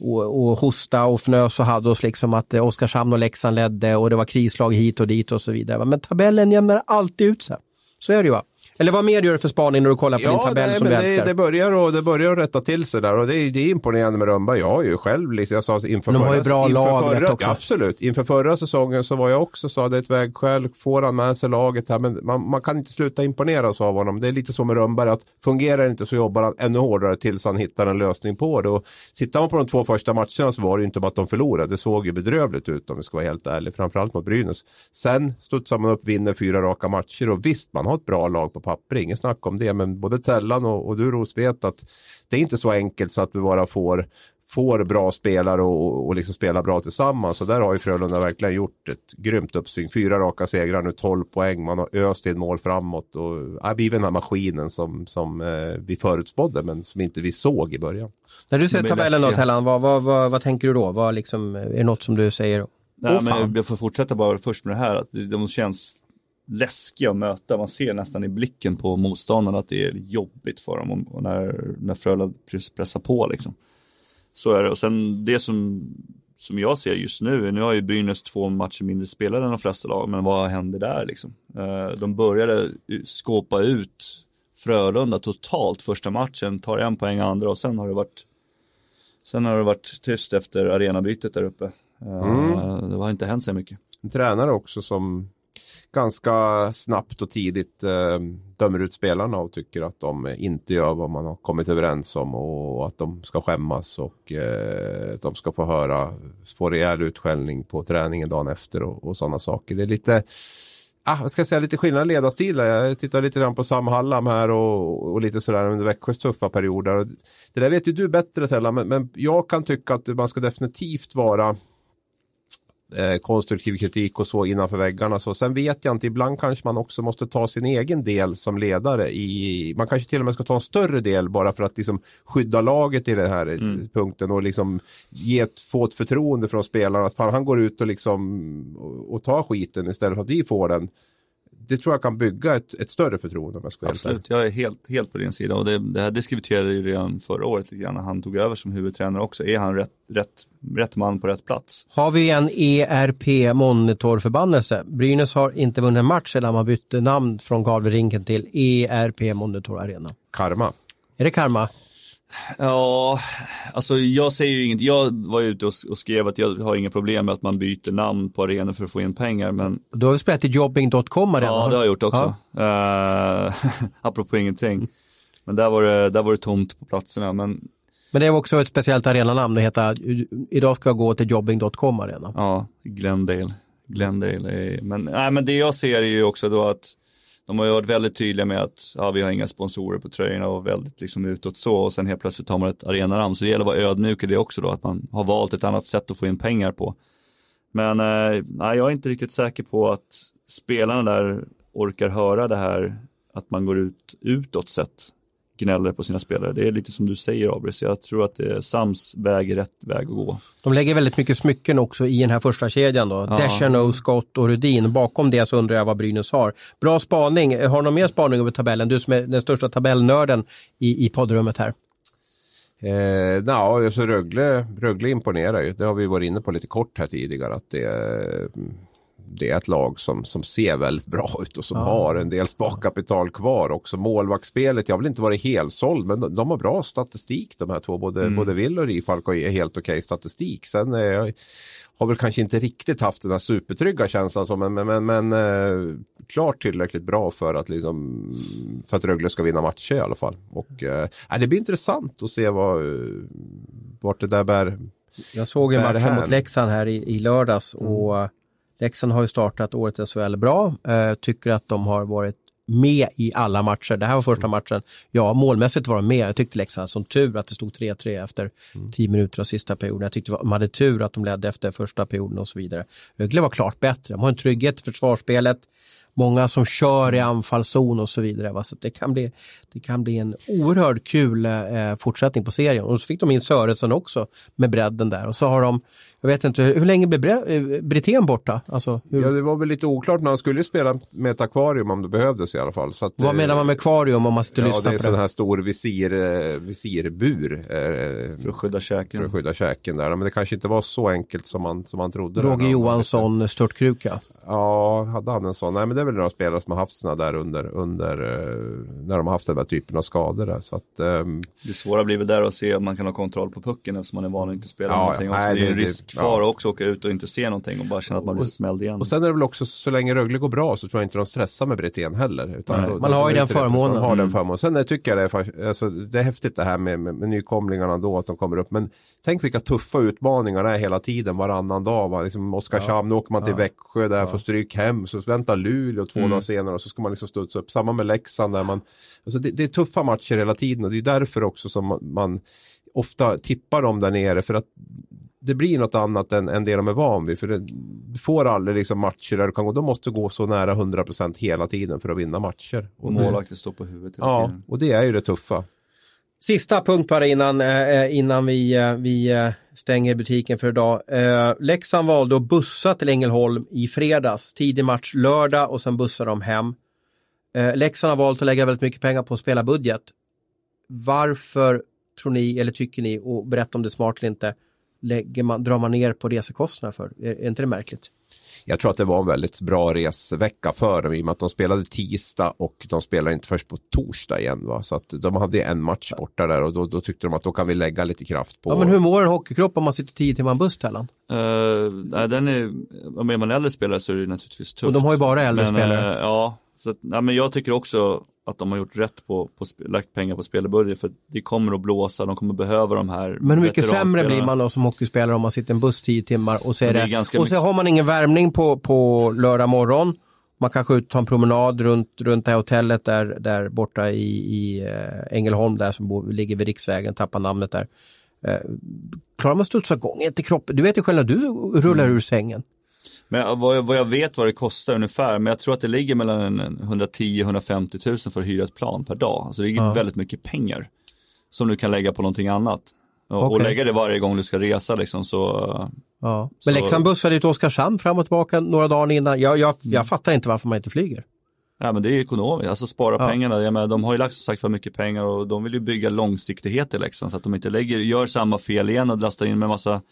och, och hosta och fnös och hade oss liksom att eh, Oskarshamn och Leksand ledde och det var krislag hit och dit och så vidare. Men tabellen jämnar alltid ut sig. Så är det ju va? Eller vad mer gör du för spaning när du kollar på din tabell nej, som du men det, älskar? det, börjar och, det börjar att rätta till sig där och det är, det är imponerande med Rönnberg. Jag har ju själv, liksom, jag sa inför De har förra, ju bra lag, förra, också. Ja, absolut, inför förra säsongen så var jag också så det är ett vägskäl, får han med sig laget här, men man, man kan inte sluta imponeras av honom. Det är lite så med Rönnberg att fungerar det inte så jobbar han ännu hårdare tills han hittar en lösning på det. Och tittar man på de två första matcherna så var det ju inte bara att de förlorade, det såg ju bedrövligt ut om vi ska vara helt ärliga, framförallt mot Brynäs. Sen studsar man upp, vinner fyra raka matcher och visst, man har ett bra lag på papper, ingen snack om det, men både Tellan och, och du Ros vet att det är inte så enkelt så att vi bara får, får bra spelare och, och liksom spela bra tillsammans. Så där har ju Frölunda verkligen gjort ett grymt uppsving. Fyra raka segrar nu, 12 poäng, man har öst in mål framåt och har blivit den här maskinen som, som eh, vi förutspådde men som inte vi såg i början. När du ser tabellen då. Tellan, vad, vad, vad, vad tänker du då? Vad liksom, är det något som du säger? Nej, fan. men jag får fortsätta bara först med det här, att de känns läskiga att möta. Man ser nästan i blicken på motståndarna att det är jobbigt för dem och- när, när Frölunda press- pressar på liksom. Så är det. Och sen det som, som jag ser just nu, nu har ju Brynäs två matcher mindre spelare än de flesta lag, men vad händer där liksom? Eh, De började skåpa ut Frölunda totalt första matchen, tar en poäng andra och sen har det varit Sen har det varit tyst efter arenabytet där uppe. Eh, Det har inte hänt så mycket. En tränare också som ganska snabbt och tidigt eh, dömer ut spelarna och tycker att de inte gör vad man har kommit överens om och att de ska skämmas och eh, att de ska få höra, få rejäl utskällning på träningen dagen efter och, och sådana saker. Det är lite Ah, jag ska säga lite skillnad i ledarstil. Jag tittar lite grann på Sam Hallam här och, och lite sådär under Växjös tuffa perioder. Det där vet ju du bättre Tellan, men, men jag kan tycka att man ska definitivt vara eh, konstruktiv kritik och så innanför väggarna. Så sen vet jag inte, ibland kanske man också måste ta sin egen del som ledare. I, man kanske till och med ska ta en större del bara för att liksom skydda laget i den här eh, punkten och liksom ge ett, få ett förtroende från spelarna. Att fan, han går ut och, liksom, och, och tar skiten istället för att vi får den. Det tror jag kan bygga ett, ett större förtroende om jag ska. Absolut, jag är helt, helt på din sida och det, det här diskuterade ju redan förra året lite grann när han tog över som huvudtränare också. Är han rätt, rätt, rätt man på rätt plats? Har vi en ERP monitorförbannelse? Brynäs har inte vunnit en match sedan man bytte namn från Galverinken till ERP Monitor Arena. Karma. Är det karma? Ja, alltså jag säger ju inget. Jag var ute och, och skrev att jag har inga problem med att man byter namn på arenor för att få in pengar. Men... Du har väl spelat i jobbing.com redan? Ja, det har jag gjort också. Ja. Uh, apropå ingenting. Men där var, det, där var det tomt på platserna. Men, men det är också ett speciellt arenanamn. Det heter Idag ska jag gå till jobbing.com arena. Ja, Glendale. Glendale är, men, nej, men det jag ser är ju också då att de har ju varit väldigt tydliga med att ja, vi har inga sponsorer på tröjorna och väldigt liksom utåt så och sen helt plötsligt har man ett arenaram. Så det gäller att vara ödmjuk i det också då, att man har valt ett annat sätt att få in pengar på. Men eh, nej, jag är inte riktigt säker på att spelarna där orkar höra det här att man går ut utåt sett gnäller på sina spelare. Det är lite som du säger Abris, jag tror att det är Sams väg är rätt väg att gå. De lägger väldigt mycket smycken också i den här första kedjan då. Ja. Deschano, Scott och Rudin. Bakom det så undrar jag vad Brynäs har. Bra spaning. Har du någon mer spaning över tabellen? Du som är den största tabellnörden i, i poddrummet här. Eh, na, alltså Rögle, Rögle imponerar ju. Det har vi varit inne på lite kort här tidigare. Att det, det är ett lag som, som ser väldigt bra ut och som ja. har en del sparkapital kvar också. Målvaktsspelet, jag vill inte vara helsåld men de, de, har bra statistik de här två. Både, mm. både Will och Rifalk har helt okej okay statistik. Sen eh, har väl kanske inte riktigt haft den här supertrygga känslan så, men, men, men, men eh, klart tillräckligt bra för att, liksom, för att Rögle ska vinna matcher i alla fall. Och, eh, det blir intressant att se vad, vart det där bär. Jag såg en match mot Leksand här i, i lördags och mm Leksand har ju startat årets SHL bra, eh, tycker att de har varit med i alla matcher. Det här var första matchen. Ja, målmässigt var de med. Jag tyckte Leksand som tur att det stod 3-3 efter 10 mm. minuter av sista perioden. Jag tyckte de hade tur att de ledde efter första perioden och så vidare. Rögle var klart bättre. De har en trygghet i försvarsspelet många som kör i anfallszon och så vidare. Va? Så det, kan bli, det kan bli en oerhört kul eh, fortsättning på serien. Och så fick de in Sörensen också med bredden där. Och så har de, jag vet inte, hur länge blev eh, Brithén borta? Alltså, hur... Ja, det var väl lite oklart, men han skulle spela med ett akvarium om det behövdes i alla fall. Så att, Vad menar man med akvarium om man sitter och ja, lyssnar på det? Ja, det är en sån här stor visir, eh, visirbur. Eh, för att skydda käken. För att skydda käken där. Men det kanske inte var så enkelt som man, som man trodde. Roger Johansson, störtkruka. Ja, hade han en sån? Nej, men det är väl några spelare som har haft sådana där under, under när de har haft den där typen av skador. Där. Så att, um... Det svåra blir väl där att se om man kan ha kontroll på pucken eftersom man är van att inte spela ja, någonting. Ja, nej, det är en riskfara ja. också att åka ut och inte se någonting och bara känna att man blir smälld igen. Och sen är det väl också så länge Rögle går bra så tror jag inte de stressar med Brithén heller. Utan då, man har ju den förmånen. Man har den förmånen. Sen jag tycker jag det är, alltså, det är häftigt det här med, med, med nykomlingarna då, att de kommer upp. Men tänk vilka tuffa utmaningar det är hela tiden, varannan dag. Va? Liksom Oskarshamn, ja. åker man till ja. Växjö där, ja. får stryk hem, så väntar Luleå två mm. dagar senare och så ska man liksom studsa upp. Samma med Leksand där man, alltså det, det är tuffa matcher hela tiden och det är därför också som man ofta tippar dem där nere för att det blir något annat än, än det de är van vid. För det, du får aldrig liksom matcher där du kan gå. De måste gå så nära 100% hela tiden för att vinna matcher. Och målvakten står på huvudet hela Ja, tiden. och det är ju det tuffa. Sista punkt bara innan, eh, innan vi, eh, vi eh, stänger butiken för idag. Eh, Leksand valde att bussa till Ängelholm i fredags. Tidig match lördag och sen bussar de hem. Eh, Leksand har valt att lägga väldigt mycket pengar på att spela budget. Varför tror ni, eller tycker ni, och berätta om det är smart eller inte, lägger man, drar man ner på resekostnaderna för? Är, är inte det märkligt? Jag tror att det var en väldigt bra resvecka för dem i och med att de spelade tisdag och de spelar inte först på torsdag igen. Va? Så att de hade en match borta där och då, då tyckte de att då kan vi lägga lite kraft på. Ja, men hur mår en hockeykropp om man sitter tio timmar buss Tellan? Uh, nej, den är, om är man äldre spelare så är det naturligtvis tufft. Och de har ju bara äldre men, spelare. Uh, ja, så att, nej, men jag tycker också att de har gjort rätt på, på lagt pengar på spelbudget för det kommer att blåsa, de kommer behöva de här Men hur mycket sämre blir man då som hockeyspelare om man sitter en buss tio timmar och så, är det, det och så har man ingen värmning på, på lördag morgon. Man kanske ut tar en promenad runt, runt det här hotellet där, där borta i, i äh, Ängelholm där som bor, ligger vid riksvägen, tappar namnet där. Äh, klarar man studsa igång? Inte kroppen? Du vet ju själv när du rullar mm. ur sängen. Men vad jag, vad jag vet vad det kostar ungefär, men jag tror att det ligger mellan 110-150 000 för att hyra ett plan per dag. Alltså det är ja. väldigt mycket pengar som du kan lägga på någonting annat. Och, okay. och lägga det varje gång du ska resa liksom så. Ja. Men Leksand bussade till Oskarshamn fram och tillbaka några dagar innan. Jag, jag, jag mm. fattar inte varför man inte flyger. Ja men det är ekonomiskt, alltså spara ja. pengarna. Jag menar, de har ju lagt som sagt för mycket pengar och de vill ju bygga långsiktighet i Leksand så att de inte lägger, gör samma fel igen och lastar in med massa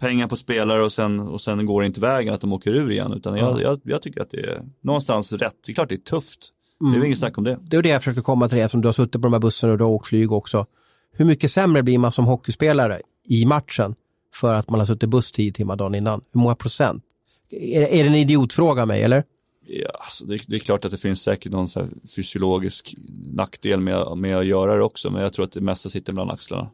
pengar på spelare och sen, och sen går det inte vägen att de åker ur igen. Utan jag, mm. jag, jag, tycker att det är någonstans rätt. Det är klart det är tufft. Mm. Det är mm. inget snack om det. Det är det jag försökte komma till, eftersom du har suttit på de här bussarna och du har åkt flyg också. hur mycket sämre blir man som hockeyspelare i matchen för att man har suttit buss tio timmar dagen innan? Hur många procent? Är, är det en idiotfråga mig eller? Ja, alltså det, det, är klart att det finns säkert någon fysiologisk nackdel med, med att göra det också, men jag tror att det mesta sitter mellan axlarna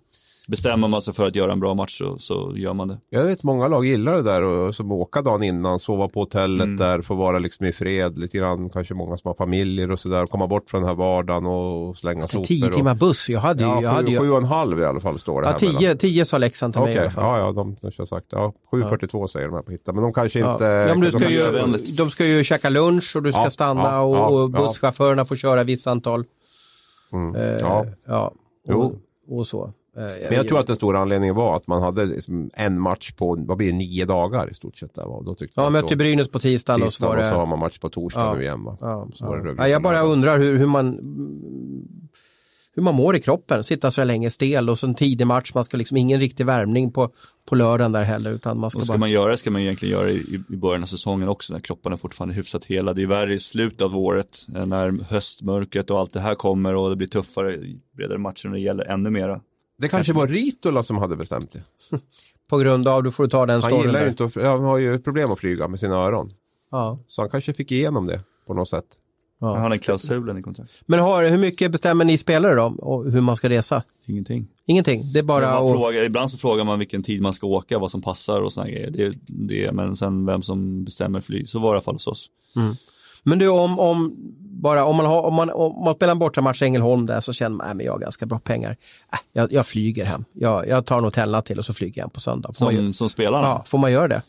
bestämmer man sig för att göra en bra match så, så gör man det. Jag vet många lag gillar det där och som åka dagen innan, sova på hotellet mm. där, få vara liksom i fred lite grann. Kanske många som har familjer och sådär. Komma bort från den här vardagen och slänga sopor. Tio timmar buss, jag hade ju. Ja, jag hade ju... sju och en halv i alla fall står det ja, här. Tio, mellan. tio sa Leksand till okay. mig i alla fall. Ja, ja, de, de har sagt. Ja, 7.42 ja. säger de här på Hitta. Men de kanske inte... Ja, men du ska ju, de ska ju käka lunch och du ska ja, stanna och, och busschaufförerna får köra visst antal. Mm. Eh, ja. ja. Och, och så. Eh, Men jag tror att den stora anledningen var att man hade liksom en match på, vad blir det, nio dagar i stort sett. Där. Då tyckte ja, mötte Brynäs på tisdagen och så var det... och så har man match på torsdag ja, nu igen. Va? Ja, ja. ja jag bara undrar hur, hur, man hur man mår i kroppen, sitta så länge stel och så en tidig match, man ska liksom ingen riktig värmning på, på lördagen där heller. Utan man ska, och ska bara... man göra det ska man egentligen göra i, i början av säsongen också när kroppen är fortfarande hyfsat hela. Det är värre i slutet av året eh, när höstmörkret och allt det här kommer och det blir tuffare, bredare matcher när det gäller ännu mera. Det kanske var Ritola som hade bestämt det. På grund av, du får ta den storyn Han gillar ju inte att, han har ju problem att flyga med sina öron. Ja. Så han kanske fick igenom det på något sätt. Ja. Han har den klausulen i kontrakt. Men har, hur mycket bestämmer ni spelare då? Och hur man ska resa? Ingenting. Ingenting? Det är bara och... frågar, Ibland så frågar man vilken tid man ska åka, vad som passar och sådana grejer. Det, det, men sen vem som bestämmer flyg, så var det i alla fall hos oss. Mm. Men du, om, om, bara, om, man, har, om, man, om man spelar en bortamatch i Ängelholm där så känner man att jag har ganska bra pengar. Äh, jag, jag flyger hem. Jag, jag tar en hotellnatt till och så flyger jag hem på söndag. Får som, som spelarna? Ja, får man göra det?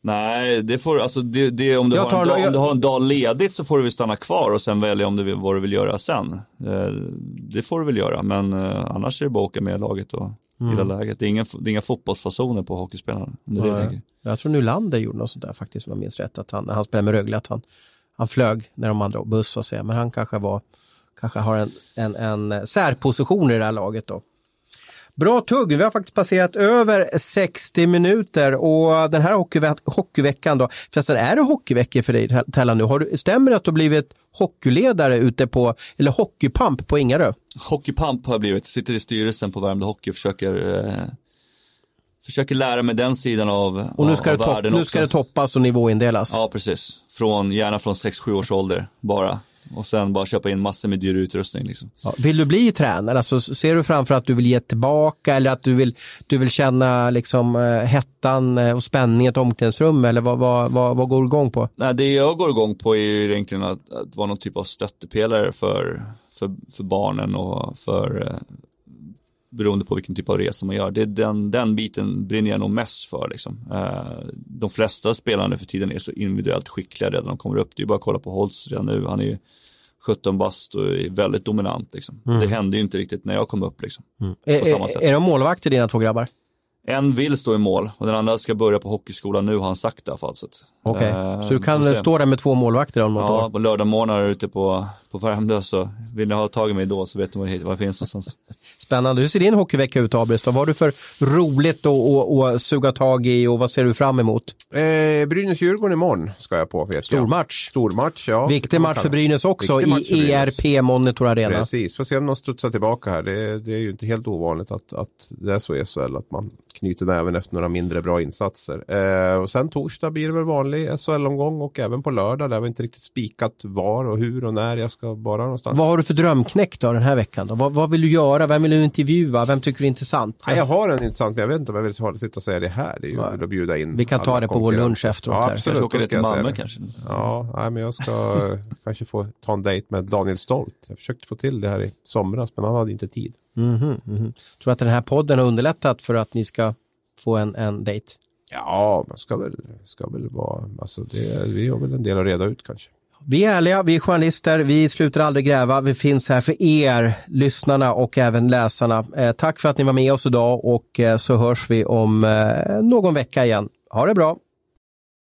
Nej, det får, alltså det, det, om, du har en dag, jag... om du har en dag ledigt så får du väl stanna kvar och sen välja om du vad du vill göra sen. Eh, det får du väl göra, men eh, annars är det bara att åka med laget och mm. gilla läget. Det är, inga, det är inga fotbollsfasoner på hockeyspelarna. Det är det jag, jag tror Nylander gjorde något sånt där faktiskt, om jag minns rätt. Att han, när han spelade med Rögle, att han, han flög när de andra buss och så, men han kanske var kanske har en, en, en särposition i det här laget då. Bra tugg, vi har faktiskt passerat över 60 minuter och den här hockeyve hockeyveckan då, förresten är det hockeyveckor för dig Tellan nu? Har du, stämmer det att du har blivit hockeyledare ute på, eller hockeypamp på Ingarö? Hockeypamp har jag blivit, sitter i styrelsen på Värmdö Hockey och försöker eh, försöker lära mig den sidan av, och nu ska, av det, top, nu ska det toppas och nivåindelas? Ja, precis. Från, gärna från 6-7 års ålder bara. Och sen bara köpa in massor med dyr utrustning. Liksom. Ja, vill du bli tränare? Alltså, ser du framför att du vill ge tillbaka eller att du vill, du vill känna liksom, eh, hettan eh, och spänningen i ett omklädningsrum? Eller vad, vad, vad, vad, går du igång på? Nej, det jag går igång på är ju egentligen att, att vara någon typ av stöttepelare för, för, för barnen och för eh, beroende på vilken typ av resa man gör. Det är den, den biten brinner jag nog mest för. Liksom. Eh, de flesta spelarna för tiden är så individuellt skickliga redan de kommer upp. Det är bara att kolla på Holtz redan nu. Han är ju 17 bast och är väldigt dominant. Liksom. Mm. Det hände ju inte riktigt när jag kom upp. Liksom, mm. på samma sätt. Är, är de målvakter dina två grabbar? En vill stå i mål och den andra ska börja på hockeyskolan nu har han sagt det i alla fall. Okej, okay. eh, så du kan stå där med två målvakter om något ja, år? på lördagmorgnar ute på, på Värmdö så vill ni ha tag i mig då så vet ni var det finns någonstans. Spännande. Hur ser din hockeyvecka ut Abris? Vad har du för roligt att suga tag i och vad ser du fram emot? Eh, Brynäs-Djurgården imorgon ska jag på. Vet Stormatch. Stormatch, ja. Viktig match för Brynäs också i ERP Monitor Arena. Precis, får se om de studsar tillbaka här. Det, det är ju inte helt ovanligt att, att det är så i SHL att man knyter näven efter några mindre bra insatser. Eh, och sen torsdag blir det väl vanlig SHL-omgång och även på lördag där vi inte riktigt spikat var och hur och när jag ska vara någonstans. Vad har du för drömknäck då den här veckan? Då? Vad, vad vill du göra? Vem vill du intervjua? Vem tycker du är intressant? Ja, jag har en intressant, men jag vet inte om jag vill sitta och säga det här. Det är ju ja. att bjuda in Vi kan ta det på vår lunch efteråt. Ja, absolut. Kanske åka till Malmö kanske? Ja, nej, men jag ska kanske få ta en dejt med Daniel Stolt. Jag försökte få till det här i somras, men han hade inte tid. Mm -hmm, mm -hmm. Tror att den här podden har underlättat för att ni ska få en, en dejt? Ja, man ska väl, ska väl vara, alltså det, vi har väl en del att reda ut kanske. Vi är ärliga, vi är journalister, vi slutar aldrig gräva. Vi finns här för er, lyssnarna och även läsarna. Eh, tack för att ni var med oss idag och eh, så hörs vi om eh, någon vecka igen. Ha det bra!